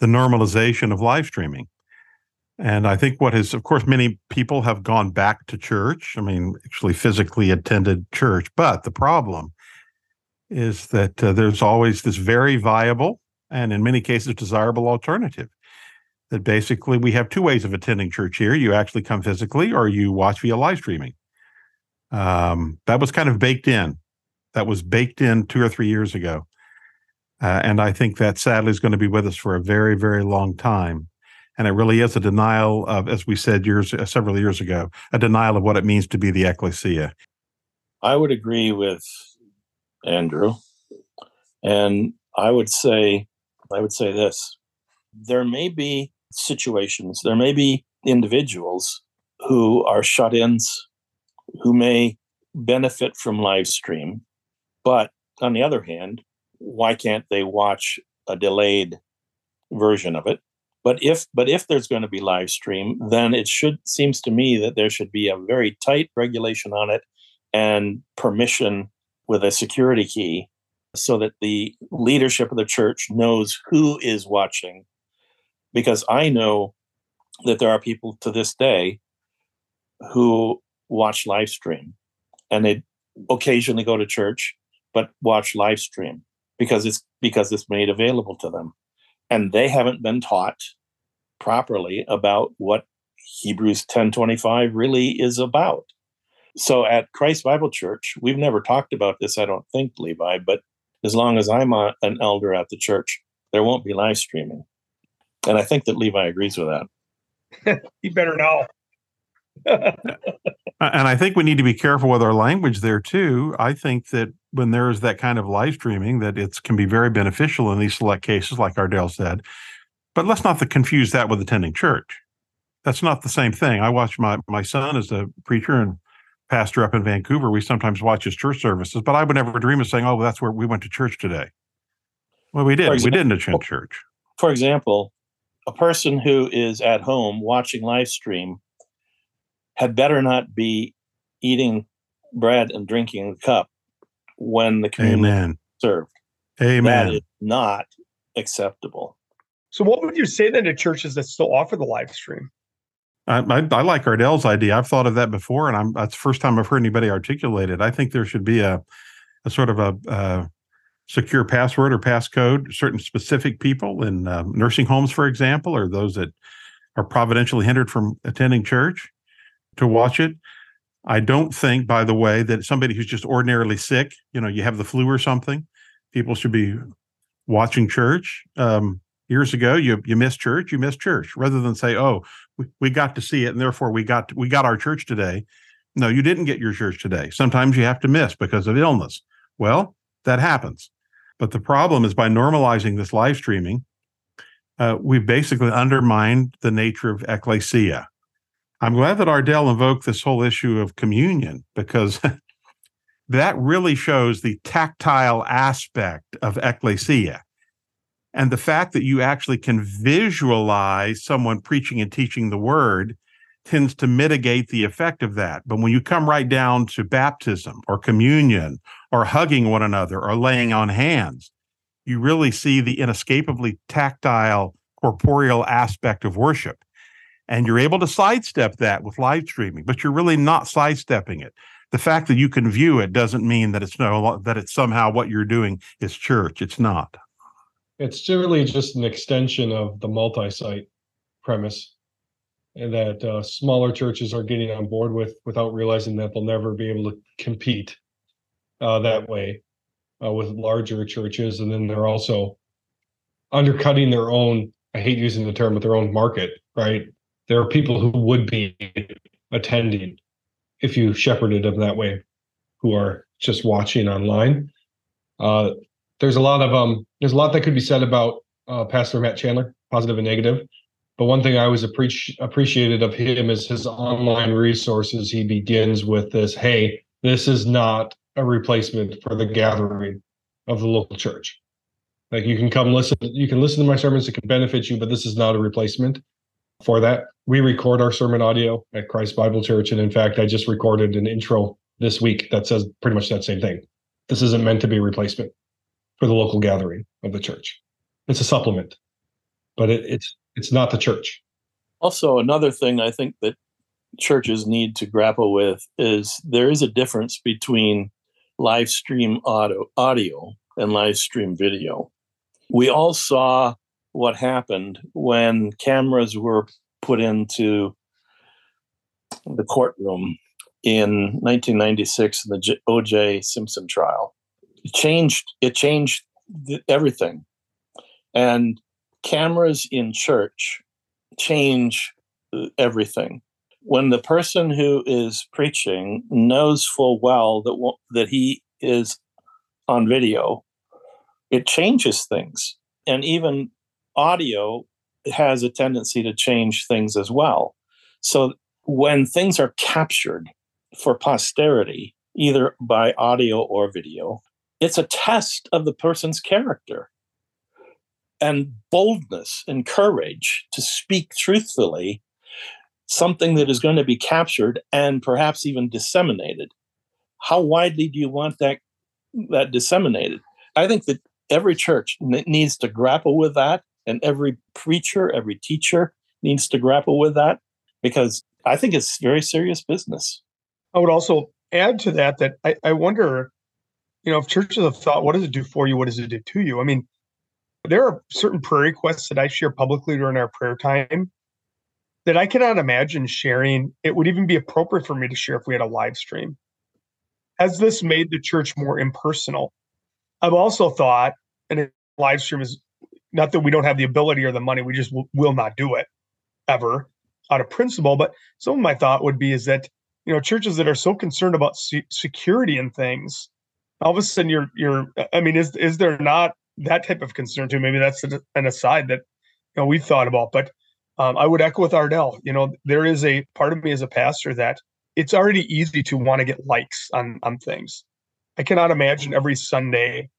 the normalization of live streaming. And I think what has, of course, many people have gone back to church. I mean, actually physically attended church. But the problem is that uh, there's always this very viable and in many cases desirable alternative. That basically we have two ways of attending church here. You actually come physically or you watch via live streaming. Um, that was kind of baked in. That was baked in two or three years ago. Uh, and I think that sadly is going to be with us for a very, very long time. And it really is a denial of, as we said years, uh, several years ago, a denial of what it means to be the ecclesia. I would agree with Andrew. And I would say, I would say this there may be situations, there may be individuals who are shut ins who may benefit from live stream. But on the other hand, why can't they watch a delayed version of it? But if but if there's going to be live stream, then it should seems to me that there should be a very tight regulation on it and permission with a security key so that the leadership of the church knows who is watching. Because I know that there are people to this day who watch live stream and they occasionally go to church but watch live stream because it's because it's made available to them and they haven't been taught properly about what Hebrews 10:25 really is about. So at Christ Bible Church, we've never talked about this, I don't think, Levi, but as long as I'm a, an elder at the church, there won't be live streaming. And I think that Levi agrees with that. <laughs> You better know. <laughs> And I think we need to be careful with our language there too. I think that when there is that kind of live streaming, that it can be very beneficial in these select cases, like Ardel said. But let's not confuse that with attending church. That's not the same thing. I watch my my son as a preacher and pastor up in Vancouver. We sometimes watch his church services, but I would never dream of saying, "Oh, that's where we went to church today." Well, we did. We didn't attend church. For example, a person who is at home watching live stream had better not be eating bread and drinking the cup when the communion Amen. is served. Amen. That is not acceptable. So, what would you say then to churches that still offer the live stream? I, I, I like Ardel's idea. I've thought of that before, and I'm that's the first time I've heard anybody articulate it. I think there should be a, a sort of a, uh secure password or passcode. Certain specific people in um, nursing homes, for example, or those that are providentially hindered from attending church, to watch it. I don't think, by the way, that somebody who's just ordinarily sick, you know, you have the flu or something, people should be watching church. Um, years ago, you you missed church, you missed church, rather than say, "Oh, we, we got to see it, and therefore we got we got our church today." No, you didn't get your church today. Sometimes you have to miss because of illness. Well, that happens. But the problem is by normalizing this live streaming, uh, we basically undermined the nature of ecclesia. I'm glad that Ardel invoked this whole issue of communion because <laughs> that really shows the tactile aspect of ecclesia. And the fact that you actually can visualize someone preaching and teaching the word tends to mitigate the effect of that. But when you come right down to baptism or communion or hugging one another or laying on hands, you really see the inescapably tactile, corporeal aspect of worship. And you're able to sidestep that with live streaming, but you're really not sidestepping it. The fact that you can view it doesn't mean that it's no that it's somehow what you're doing is church. It's not. It's really just an extension of the multi-site premise and that uh, smaller churches are getting on board with without realizing that they'll never be able to compete uh, that way uh, with larger churches. And then they're also undercutting their own, I hate using the term, but their own market, right? There are people who would be attending if you shepherded them that way, who are just watching online. Uh, there's a lot of um there's a lot that could be said about uh, Pastor Matt Chandler, positive and negative. But one thing I always appreci- appreciated of him is his online resources. He begins with this: "Hey, this is not a replacement for the gathering of the local church. Like you can come listen, you can listen to my sermons; it can benefit you, but this is not a replacement." For that. We record our sermon audio at Christ Bible Church. And in fact, I just recorded an intro this week that says pretty much that same thing. This isn't meant to be a replacement for the local gathering of the church. It's a supplement, but it, it's it's not the church. Also, another thing I think that churches need to grapple with is there is a difference between live stream audio, audio and live stream video. We all saw what happened when cameras were put into the courtroom in 1996 in the O.J. Simpson trial. It changed. It changed everything, and cameras in church change uh, everything. When the person who is preaching knows full well that that he is on video, it changes things, and even audio has a tendency to change things as well. So when things are captured for posterity, either by audio or video, it's a test of the person's character and boldness and courage to speak truthfully something that is going to be captured and perhaps even disseminated how widely do you want that that disseminated i think that every church needs to grapple with that and every preacher every teacher needs to grapple with that because i think it's very serious business i would also add to that that i, I wonder you know if churches have thought what does it do for you what does it do to you i mean there are certain prayer requests that I share publicly during our prayer time that I cannot imagine sharing. It would even be appropriate for me to share if we had a live stream. Has this made the church more impersonal? I've also thought, and a live stream is not that we don't have the ability or the money, we just w- will not do it ever out of principle. But some of my thought would be is that you know churches that are so concerned about se- security and things, all of a sudden you're you're. I mean, is is there not that type of concern too. Maybe that's an aside that you know we've thought about. But um, I would echo with Ardel. You know, there is a part of me as a pastor that it's already easy to want to get likes on on things. I cannot imagine every Sunday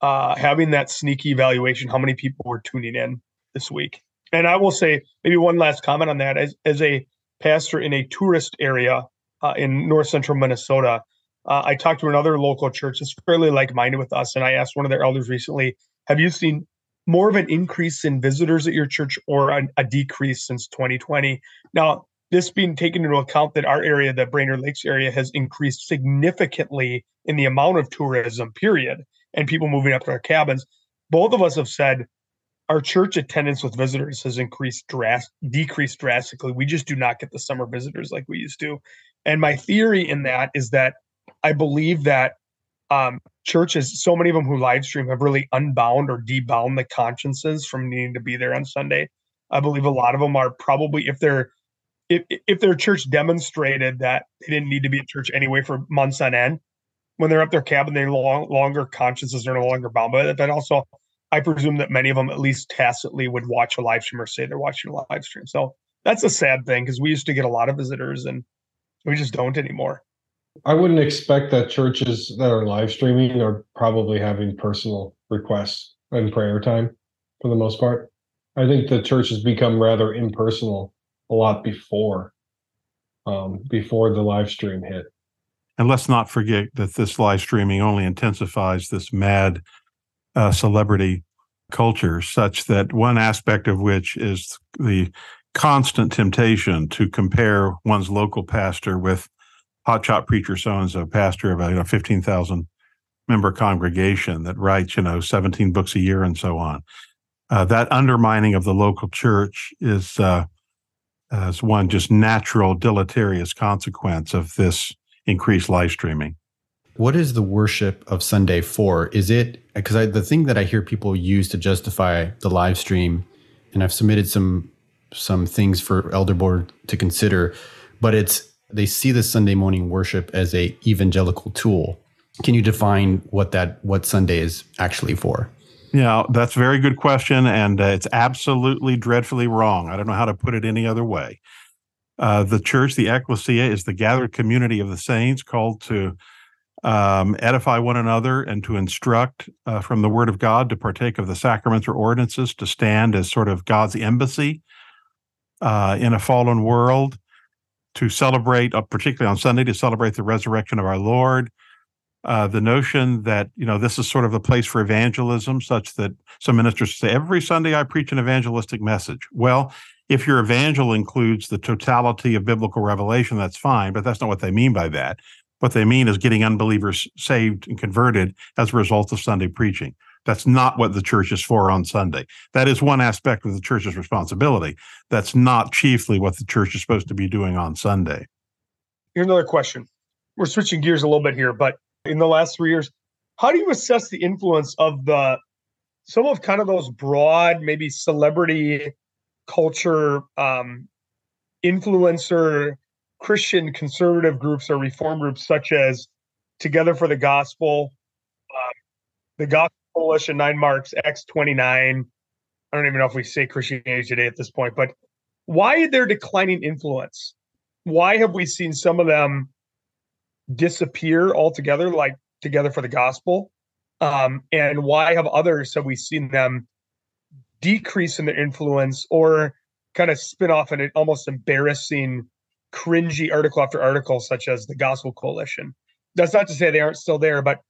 uh, having that sneaky evaluation. How many people were tuning in this week? And I will say maybe one last comment on that. As as a pastor in a tourist area uh, in north central Minnesota, uh, I talked to another local church that's fairly like minded with us, and I asked one of their elders recently, "Have you seen more of an increase in visitors at your church or a, a decrease since 2020?" Now, this being taken into account that our area, the Brainerd Lakes area, has increased significantly in the amount of tourism, period, and people moving up to our cabins. Both of us have said our church attendance with visitors has increased drast- decreased drastically. We just do not get the summer visitors like we used to. And my theory in that is that I believe that um, churches, so many of them who live stream, have really unbound or debound the consciences from needing to be there on Sunday. I believe a lot of them are probably if they're if if their church demonstrated that they didn't need to be at church anyway for months on end, when they're up their cabin, they long longer consciences are no longer bound by it. But also, I presume that many of them at least tacitly would watch a live stream or say they're watching a live stream. So that's a sad thing because we used to get a lot of visitors and we just don't anymore. I wouldn't expect that churches that are live streaming are probably having personal requests and prayer time for the most part. I think the church has become rather impersonal a lot before um, before the live stream hit. And let's not forget that this live streaming only intensifies this mad uh, celebrity culture, such that one aspect of which is the constant temptation to compare one's local pastor with hotshot preacher so and so, pastor of a you know, 15,000 member congregation that writes, you know, 17 books a year and so on. Uh, that undermining of the local church is uh, as one just natural deleterious consequence of this increased live streaming. What is the worship of Sunday for? Is it because the thing that I hear people use to justify the live stream, and I've submitted some some things for elder board to consider, but it's they see the Sunday morning worship as a evangelical tool. Can you define what that what Sunday is actually for? Yeah, that's a very good question, and uh, it's absolutely dreadfully wrong. I don't know how to put it any other way. Uh, the church, the ecclesia, is the gathered community of the saints called to um, edify one another and to instruct uh, from the Word of God, to partake of the sacraments or ordinances, to stand as sort of God's embassy uh, in a fallen world to celebrate, uh, particularly on Sunday, to celebrate the resurrection of our Lord. Uh, the notion that you know this is sort of a place for evangelism, such that some ministers say every Sunday I preach an evangelistic message. Well, if your evangel includes the totality of biblical revelation, that's fine, but that's not what they mean by that. What they mean is getting unbelievers saved and converted as a result of Sunday preaching. That's not what the church is for on Sunday. That is one aspect of the church's responsibility. That's not chiefly what the church is supposed to be doing on Sunday. Here's another question. We're switching gears a little bit here, but in the last three years, how do you assess the influence of the some of kind of those broad, maybe celebrity culture, um, influencer, Christian conservative groups or reform groups such as Together for the Gospel, um, the Gospel Coalition, Nine Marks, X29. I don't even know if we say Christianity today at this point, but why their declining influence? Why have we seen some of them disappear altogether, like Together for the Gospel? Um, and why have others have we seen them decrease in their influence or kind of spin off an almost embarrassing, cringy article after article, such as the Gospel Coalition? That's not to say they aren't still there, but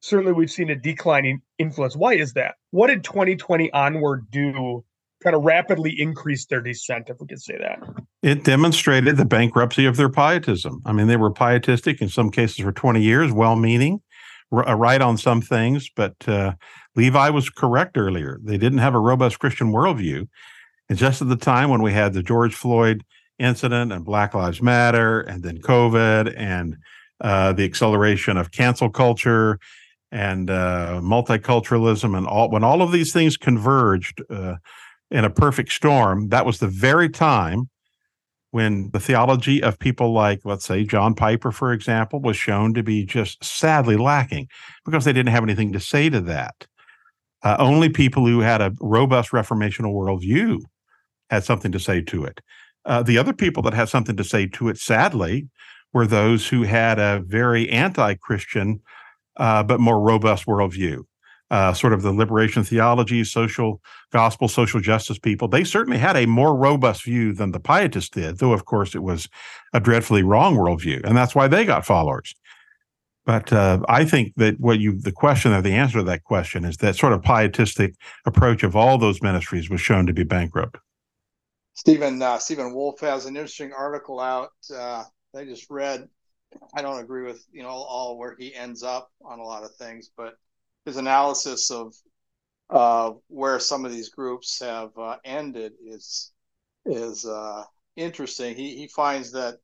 certainly we've seen a declining influence. Why is that? What did 2020 onward do? Kind of rapidly increase their descent, if we could say that. It demonstrated the bankruptcy of their pietism. I mean, they were pietistic in some cases for 20 years, well meaning, uh, right on some things, but uh, Levi was correct earlier. They didn't have a robust Christian worldview. And just at the time when we had the George Floyd incident and Black Lives Matter, and then COVID and uh, the acceleration of cancel culture and uh, multiculturalism and all when all of these things converged uh, in a perfect storm that was the very time when the theology of people like let's say john piper for example was shown to be just sadly lacking because they didn't have anything to say to that uh, only people who had a robust reformational worldview had something to say to it uh, the other people that had something to say to it sadly were those who had a very anti-christian uh, but more robust worldview. Uh, sort of the liberation theology, social gospel, social justice people, they certainly had a more robust view than the pietists did, though, of course, it was a dreadfully wrong worldview. And that's why they got followers. But uh, I think that what you, the question or the answer to that question is that sort of pietistic approach of all those ministries was shown to be bankrupt. Stephen uh, Stephen Wolfe has an interesting article out. Uh, I just read I don't agree with you know all where he ends up on a lot of things, but his analysis of uh, where some of these groups have uh, ended is is uh, interesting. He he finds that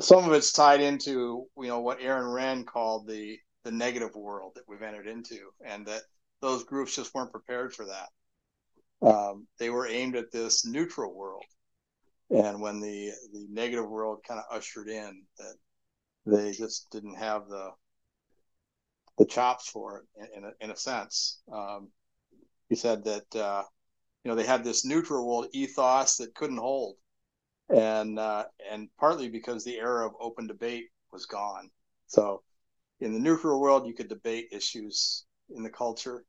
some of it's tied into you know what Aaron Renn called the the negative world that we've entered into, and that those groups just weren't prepared for that. Um, they were aimed at this neutral world, and when the the negative world kind of ushered in that they just didn't have the the chops for it in, in, a, in a sense. Um, he said that uh, you know they had this neutral world ethos that couldn't hold. And uh, and partly because the era of open debate was gone. So in the neutral world you could debate issues in the culture.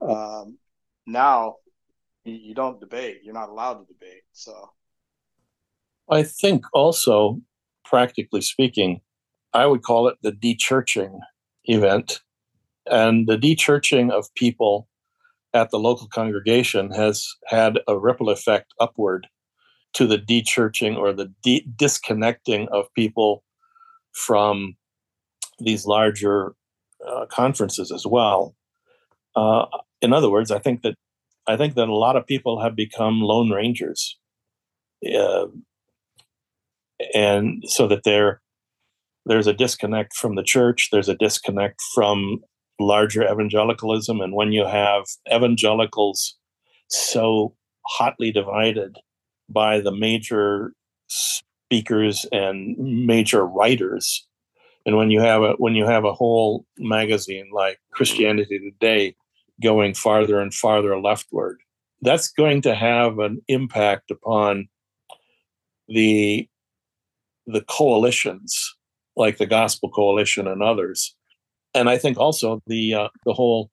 Um, now you, you don't debate. You're not allowed to debate. So. I think also, practically speaking, I would call it the dechurching event. And the dechurching of people at the local congregation has had a ripple effect upward to the dechurching or the de- disconnecting of people from these larger uh, conferences as well. Uh, in other words, I think that I think that a lot of people have become lone rangers. Uh, and so that there there's a disconnect from the church there's a disconnect from larger evangelicalism and when you have evangelicals so hotly divided by the major speakers and major writers and when you have a when you have a whole magazine like christianity today going farther and farther leftward that's going to have an impact upon the the coalitions like the Gospel Coalition and others, and I think also the uh, the whole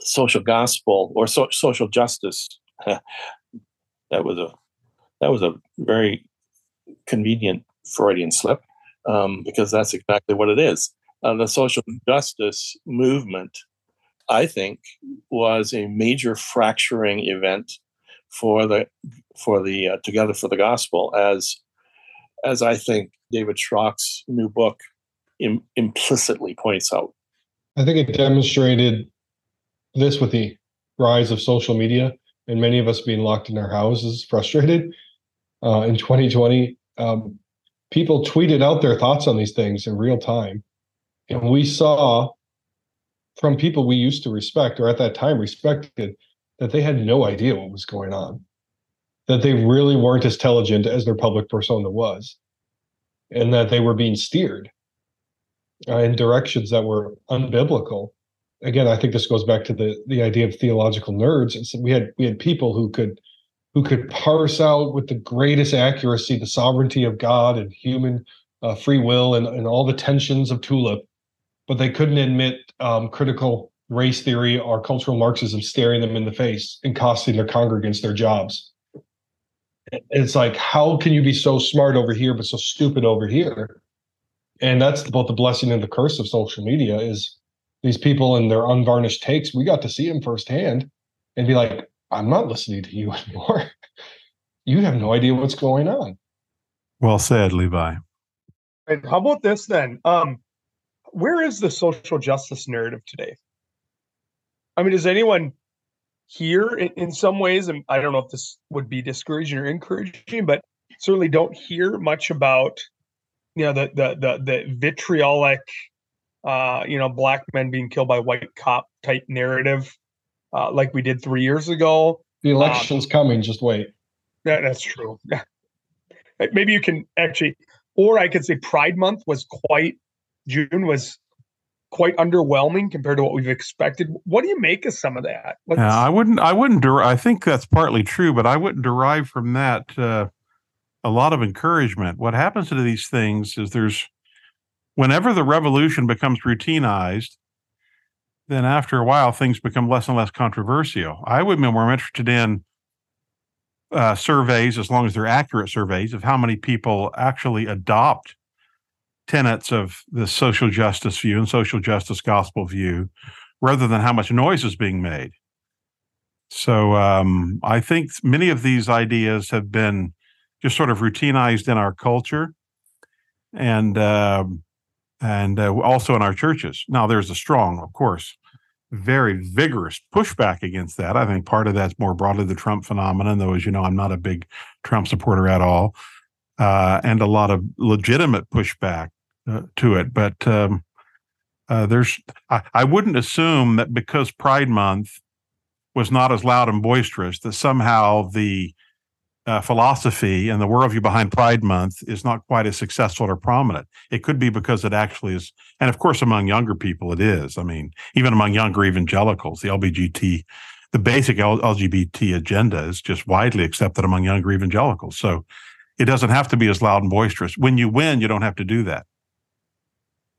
social gospel or so, social justice. <laughs> that was a That was a very convenient Freudian slip um, because that's exactly what it is. Uh, the social justice movement, I think, was a major fracturing event for the for the uh, Together for the Gospel, as as I think David Schrock's new book Im- implicitly points out. I think it demonstrated this with the rise of social media and many of us being locked in our houses, frustrated. Uh, in 2020, um, people tweeted out their thoughts on these things in real time. And we saw from people we used to respect, or at that time respected, that they had no idea what was going on, that they really weren't as intelligent as their public persona was, and that they were being steered uh, in directions that were unbiblical. Again, I think this goes back to the the idea of theological nerds. So we had we had people who could who could parse out with the greatest accuracy the sovereignty of God and human uh, free will and, and all the tensions of tulip, but they couldn't admit um, critical race theory or cultural Marxism staring them in the face and costing their congregants their jobs. It's like, how can you be so smart over here but so stupid over here? And that's both the blessing and the curse of social media is these people and their unvarnished takes. We got to see them firsthand and be like, I'm not listening to you <laughs> anymore. you have no idea what's going on. Well said, Levi. And how about this then? Um, where is the social justice narrative today? I mean, does anyone here in, in some ways, and I don't know if this would be discouraging or encouraging, but certainly don't hear much about you know the the the, the vitriolic uh, you know black men being killed by white cop type narrative uh, like we did three years ago. The election's um, coming. Just wait. Yeah, that's true. <laughs> Maybe you can actually, or I could say Pride Month was quite June was quite underwhelming compared to what we've expected. What do you make of some of that? Yeah, I wouldn't. I wouldn't. Der- I think that's partly true, but I wouldn't derive from that uh, a lot of encouragement. What happens to these things is there's whenever the revolution becomes routinized, then after a while things become less and less controversial. I would be more interested in uh, surveys, as long as they're accurate surveys, of how many people actually adopt tenets of the social justice view and social justice gospel view, rather than how much noise is being made. So um, I think many of these ideas have been just sort of routinized in our culture, and uh, and uh, also in our churches. Now, there's a strong, of course, very vigorous pushback against that. I think part of that's more broadly the Trump phenomenon, though, as you know, I'm not a big Trump supporter at all, uh, and a lot of legitimate pushback uh, to it. But um, uh, there's, I, I wouldn't assume that because Pride Month was not as loud and boisterous, that somehow the uh, philosophy and the worldview behind Pride Month is not quite as successful or prominent. It could be because it actually is, and of course, among younger people, it is. I mean, even among younger evangelicals, the LGBT, the basic LGBT agenda is just widely accepted among younger evangelicals. So it doesn't have to be as loud and boisterous. When you win, you don't have to do that.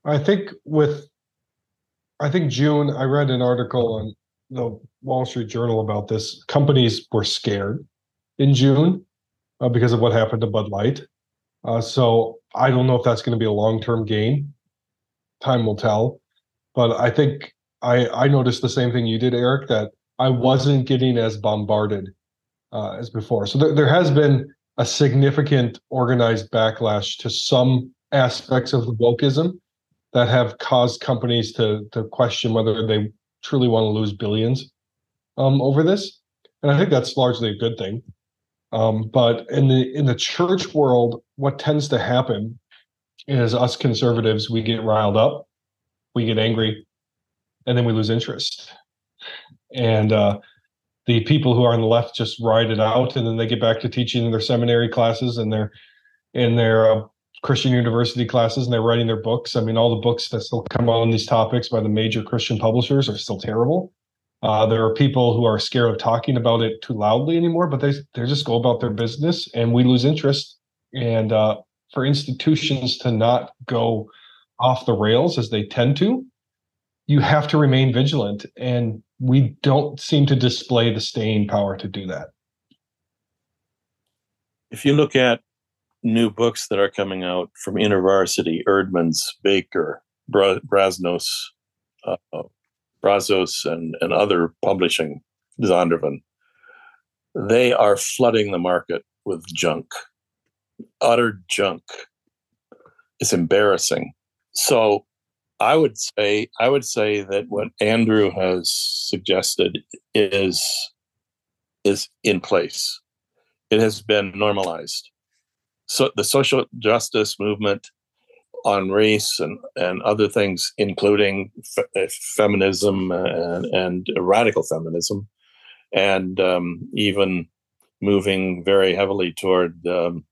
I think with, I think June, I read an article on the Wall Street Journal about this. Companies were scared in June uh, because of what happened to Bud Light. Uh, so I don't know if that's going to be a long term gain. Time will tell. But I think I I noticed the same thing you did, Eric, that I wasn't getting as bombarded uh, as before. So there, there has been a significant organized backlash to some aspects of the wokeism that have caused companies to to question whether they truly want to lose billions um, over this. And I think that's largely a good thing. Um, but in the in the church world, what tends to happen is us conservatives we get riled up, we get angry, and then we lose interest. And uh, the people who are on the left just ride it out, and then they get back to teaching their seminary classes and their in their uh, Christian university classes, and they're writing their books. I mean, all the books that still come out on these topics by the major Christian publishers are still terrible. Uh, there are people who are scared of talking about it too loudly anymore, but they they just go about their business, and we lose interest. And uh, for institutions to not go off the rails as they tend to, you have to remain vigilant, and we don't seem to display the staying power to do that. if you look at new books that are coming out from InterVarsity, Eerdmans, Baker, Bra- Brasnos, uh, Brazos, and, and other publishing, Zondervan, they are flooding the market with junk, utter junk. It's embarrassing. So I would say I would say that what Andrew has suggested is is in place. It has been normalized. So the social justice movement on race and, and other things, including uh, feminism and, and radical feminism, and um, even moving very heavily toward um,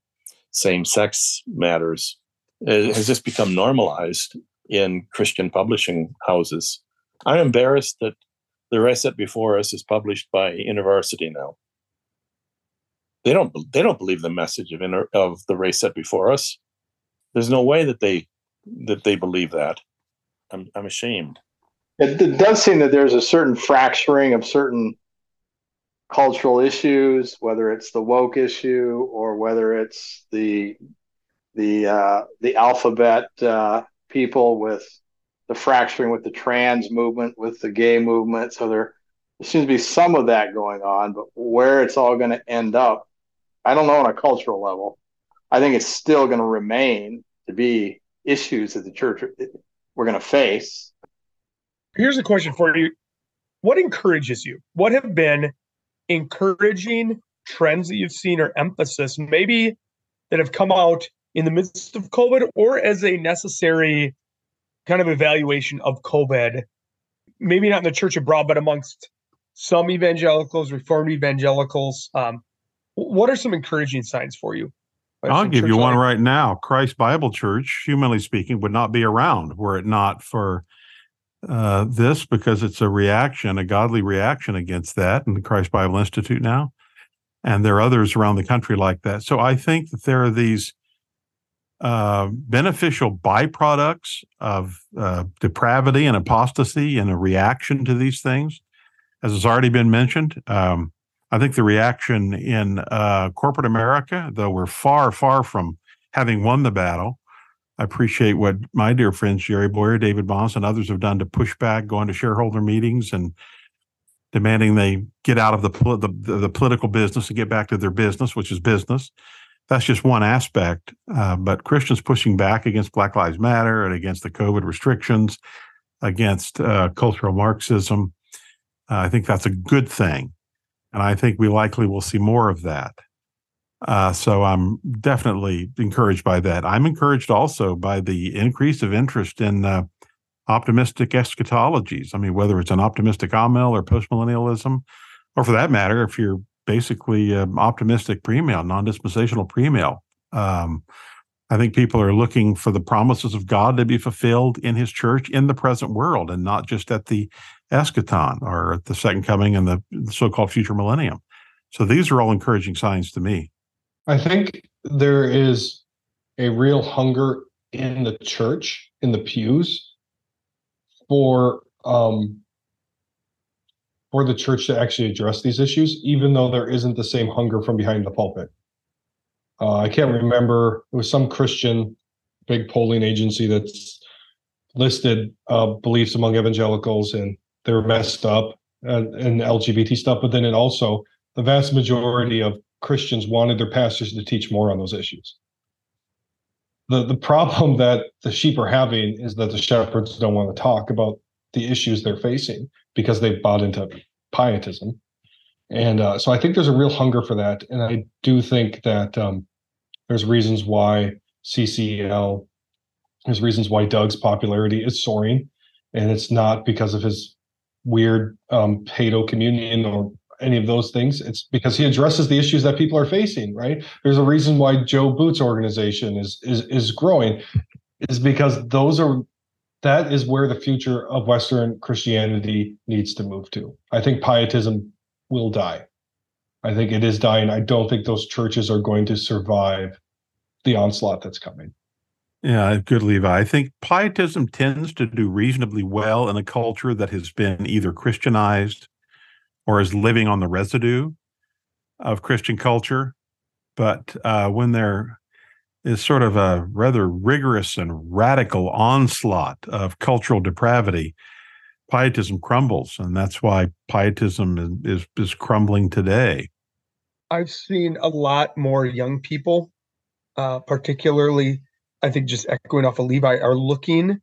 same sex matters, it has just become normalized in Christian publishing houses. I'm embarrassed that the race set before us is published by InterVarsity now. They don't they don't believe the message of of the race set before us. There's no way that they that they believe that. I'm I'm ashamed. It, it does seem that there's a certain fracturing of certain cultural issues, whether it's the woke issue or whether it's the the uh, the alphabet uh, people with the fracturing with the trans movement, with the gay movement. So there, there seems to be some of that going on, but where it's all going to end up, I don't know on a cultural level. I think it's still going to remain to be issues that the church we're going to face. Here's a question for you. What encourages you? What have been encouraging trends that you've seen or emphasis maybe that have come out in the midst of COVID or as a necessary kind of evaluation of COVID, maybe not in the church abroad, but amongst some evangelicals, reformed evangelicals. Um, what are some encouraging signs for you? I'll give you one right now. Christ Bible Church, humanly speaking, would not be around were it not for uh, this, because it's a reaction, a godly reaction against that, and the Christ Bible Institute now. And there are others around the country like that. So I think that there are these uh, beneficial byproducts of uh, depravity and apostasy and a reaction to these things. As has already been mentioned, um, I think the reaction in uh, corporate America, though we're far, far from having won the battle, I appreciate what my dear friends Jerry Bowyer, David Moss, and others have done to push back, going to shareholder meetings and demanding they get out of the, the, the political business and get back to their business, which is business that's just one aspect. Uh, but Christians pushing back against Black Lives Matter and against the COVID restrictions, against uh, cultural Marxism, uh, I think that's a good thing. And I think we likely will see more of that. Uh, so I'm definitely encouraged by that. I'm encouraged also by the increase of interest in uh, optimistic eschatologies. I mean, whether it's an optimistic amill or postmillennialism, or for that matter, if you're basically um, optimistic premill, non-dispensational premill. Um, I think people are looking for the promises of God to be fulfilled in His church in the present world, and not just at the eschaton or the second coming and the, the so-called future millennium. So these are all encouraging signs to me. I think there is a real hunger in the church, in the pews, for um, for the church to actually address these issues, even though there isn't the same hunger from behind the pulpit. Uh, I can't remember, it was some Christian big polling agency that's listed uh, beliefs among evangelicals and they're messed up and, and LGBT stuff, but then it also, the vast majority of Christians wanted their pastors to teach more on those issues. The, the problem <laughs> that the sheep are having is that the shepherds don't want to talk about the issues they're facing because they've bought into pietism. And uh, so I think there's a real hunger for that. And I do think that um, there's reasons why CCL, there's reasons why Doug's popularity is soaring. And it's not because of his weird um, pedo communion or any of those things. It's because he addresses the issues that people are facing, right? There's a reason why Joe Boot's organization is is is growing, is because those are that is where the future of Western Christianity needs to move to. I think pietism will die. I think it is dying. I don't think those churches are going to survive the onslaught that's coming. Yeah, good, Levi. I think pietism tends to do reasonably well in a culture that has been either Christianized or is living on the residue of Christian culture. but uh, when there is sort of a rather rigorous and radical onslaught of cultural depravity, pietism crumbles, and that's why pietism is, is, crumbling today. I've seen a lot more young people, uh, particularly, I think, just echoing off of Levi, are looking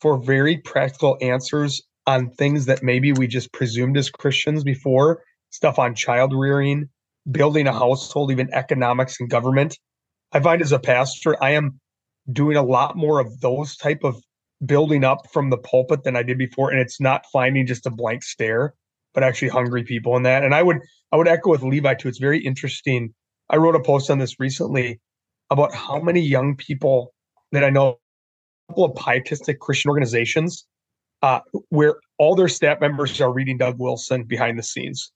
for very practical answers on things that maybe we just presumed as Christians before stuff on child rearing, building a household, even economics and government. I find as a pastor, I am doing a lot more of those type of building up from the pulpit than I did before. And it's not finding just a blank stare, but actually hungry people in that. And I would I would echo with Levi too. It's very interesting. I wrote a post on this recently about how many young people that I know, a couple of pietistic Christian organizations, uh, where all their staff members are reading Doug Wilson behind the scenes.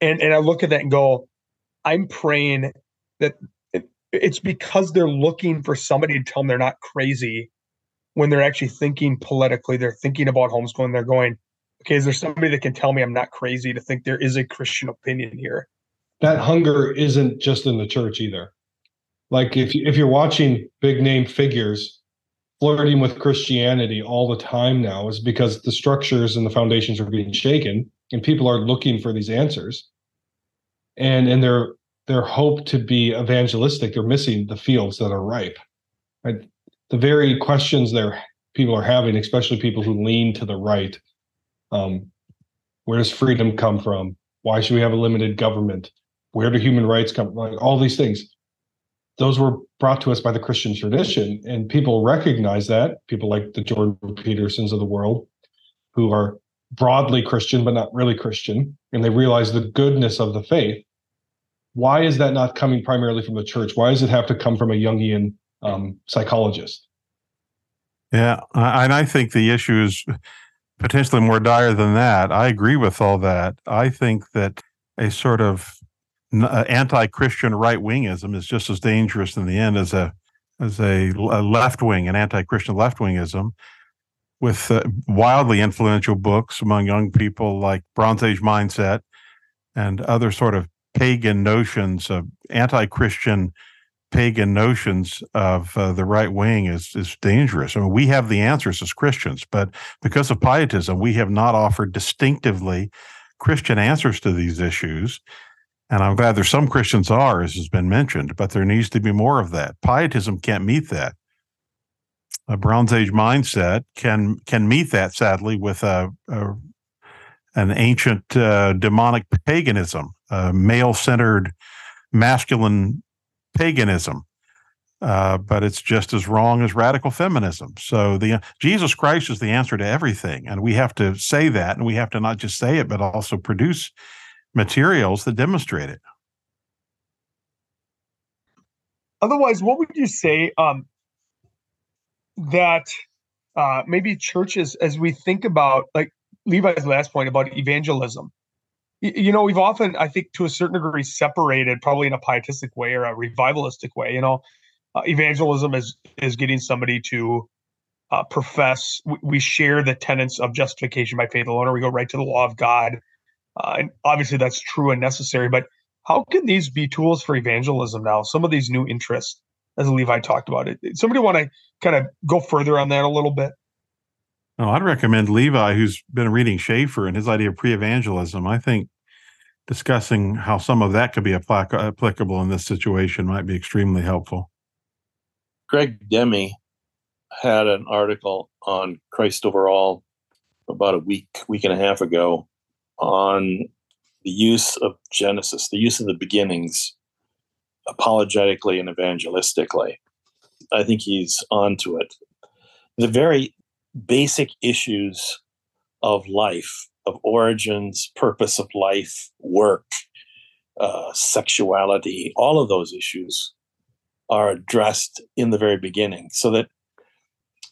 And and I look at that and go, I'm praying that it, it's because they're looking for somebody to tell them they're not crazy when they're actually thinking politically, they're thinking about homeschooling, they're going, okay, is there somebody that can tell me I'm not crazy to think there is a Christian opinion here? That hunger isn't just in the church either. Like if you, if you're watching big name figures flirting with Christianity all the time now is because the structures and the foundations are being shaken and people are looking for these answers. And and their their hope to be evangelistic, they're missing the fields that are ripe. Right? the very questions there people are having, especially people who lean to the right. Um, where does freedom come from? Why should we have a limited government? Where do human rights come? Like all these things. Those were brought to us by the Christian tradition, and people recognize that. People like the Jordan Petersons of the world, who are broadly Christian but not really Christian, and they realize the goodness of the faith. Why is that not coming primarily from the church? Why does it have to come from a Jungian um, psychologist. Yeah, and I think the issue is potentially more dire than that. I agree with all that. I think that a sort of anti-Christian right wingism is just as dangerous in the end as a as a, a left wing, an anti-Christian left wingism, with uh, wildly influential books among young people like Bronze Age Mindset and other sort of pagan notions of anti-Christian pagan notions of uh, the right wing is is dangerous. I mean, we have the answers as Christians, but because of pietism, we have not offered distinctively Christian answers to these issues. And I'm glad there's some Christians are, as has been mentioned, but there needs to be more of that. Pietism can't meet that. A Bronze Age mindset can can meet that, sadly, with a, a an ancient uh, demonic paganism, male-centered, masculine paganism. Uh, but it's just as wrong as radical feminism. So the Jesus Christ is the answer to everything, and we have to say that, and we have to not just say it, but also produce materials that demonstrate it. Otherwise, what would you say um, that uh, maybe churches, as we think about, like Levi's last point about evangelism, you know, we've often, I think, to a certain degree, separated, probably in a pietistic way or a revivalistic way. You know, uh, evangelism is is getting somebody to uh, profess. We, we, share the tenets of justification by faith alone, or we go right to the law of God. Uh, and obviously, that's true and necessary. But how can these be tools for evangelism now? Some of these new interests, as Levi talked about it. Somebody want to kind of go further on that a little bit? Oh, I'd recommend Levi, who's been reading Schaeffer and his idea of pre-evangelism. I think discussing how some of that could be applicable in this situation might be extremely helpful. Greg Demi had an article on Christ Over All about a week, week and a half ago on the use of Genesis, the use of the beginnings apologetically and evangelistically. I think he's onto it. The very basic issues of life of origins, purpose of life, work, uh, sexuality, all of those issues are addressed in the very beginning, so that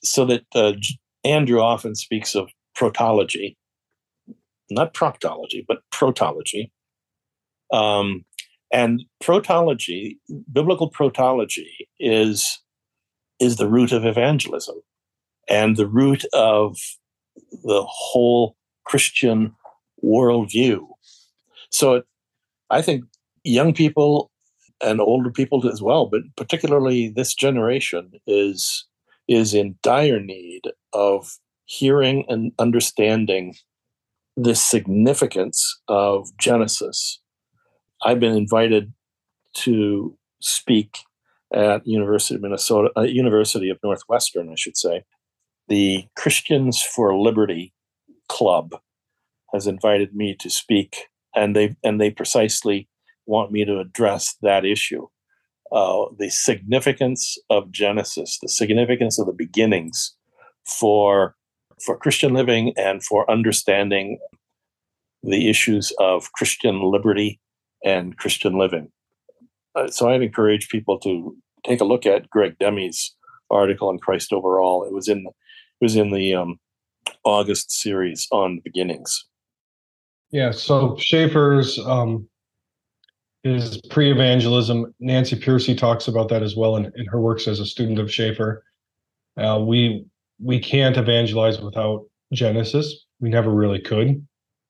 so that uh, Andrew often speaks of protology, not proctology, but protology. Um, and protology, biblical protology, is is the root of evangelism and the root of the whole Christian worldview. So it, I think young people and older people as well, but particularly this generation is is in dire need of hearing and understanding the significance of Genesis. I've been invited to speak at University of Minnesota, uh, University of Northwestern, I should say. The Christians for Liberty Club has invited me to speak, and they and they precisely want me to address that issue. Uh, the significance of Genesis, the significance of the beginnings for for Christian living and for understanding the issues of Christian liberty and Christian living. Uh, so I'd encourage people to take a look at Greg Demi's article on Christ Over All. It was in it was in the um, August series on beginnings. Yeah. So Schaeffer's um, is pre-evangelism. Nancy Pearcey talks about that as well in, in her works as a student of Schaeffer. Uh, we we can't evangelize without Genesis. We never really could.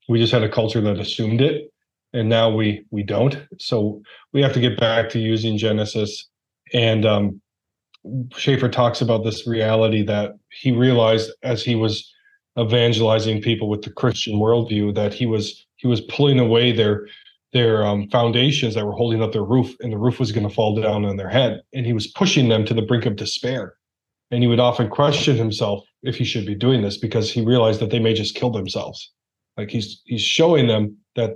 We just had a culture that assumed it, and now we we don't. So we have to get back to using Genesis. And um, Schaeffer talks about this reality that he realized as he was evangelizing people with the Christian worldview that he was he was pulling away their their um, foundations that were holding up their roof, and the roof was going to fall down on their head. And he was pushing them to the brink of despair. And he would often question himself if he should be doing this because he realized that they may just kill themselves. Like he's he's showing them that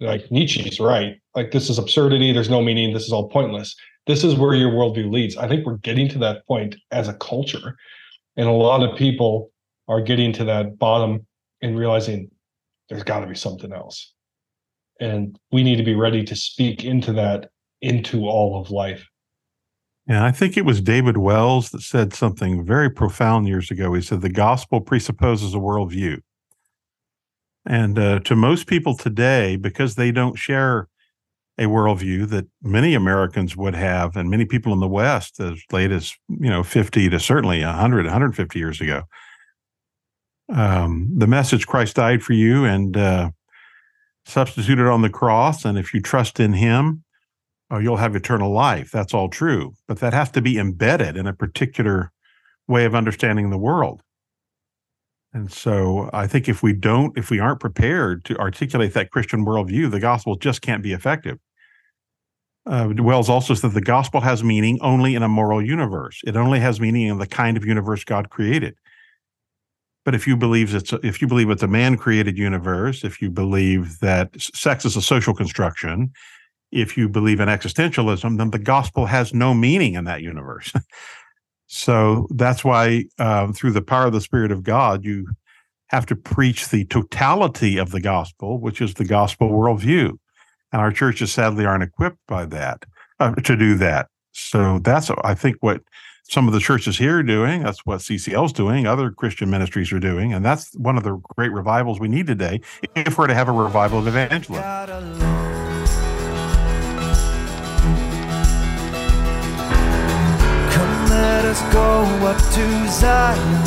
like Nietzsche's right. Like this is absurdity. There's no meaning. This is all pointless. This is where your worldview leads. I think we're getting to that point as a culture, and a lot of people are getting to that bottom and realizing there's got to be something else and we need to be ready to speak into that into all of life yeah i think it was david wells that said something very profound years ago he said the gospel presupposes a worldview and uh, to most people today because they don't share a worldview that many americans would have and many people in the west as late as you know 50 to certainly 100 150 years ago um, the message christ died for you and uh, substituted on the cross. And if you trust in him, uh, you'll have eternal life. That's all true. But that has to be embedded in a particular way of understanding the world. And so I think if we don't, if we aren't prepared to articulate that Christian worldview, the gospel just can't be effective. Uh, Wells also said the gospel has meaning only in a moral universe. It only has meaning in the kind of universe God created. But if you believe it's a, if you believe it's a man-created universe, if you believe that sex is a social construction, if you believe in existentialism, then the gospel has no meaning in that universe. <laughs> so that's why, uh, through the power of the Spirit of God, you have to preach the totality of the gospel, which is the gospel worldview. And our churches sadly aren't equipped by that uh, to do that. So that's, I think, what some of the churches here are doing. That's what CCL is doing. Other Christian ministries are doing. And that's one of the great revivals we need today if we're to have a revival of evangelism. Us go up to Zion.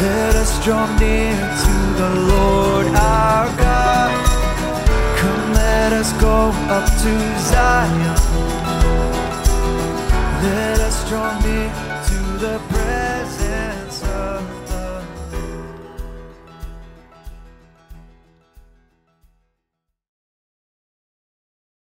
Let us draw near to the Lord our God. Come, let us go up to Zion. Let us draw near to the presence.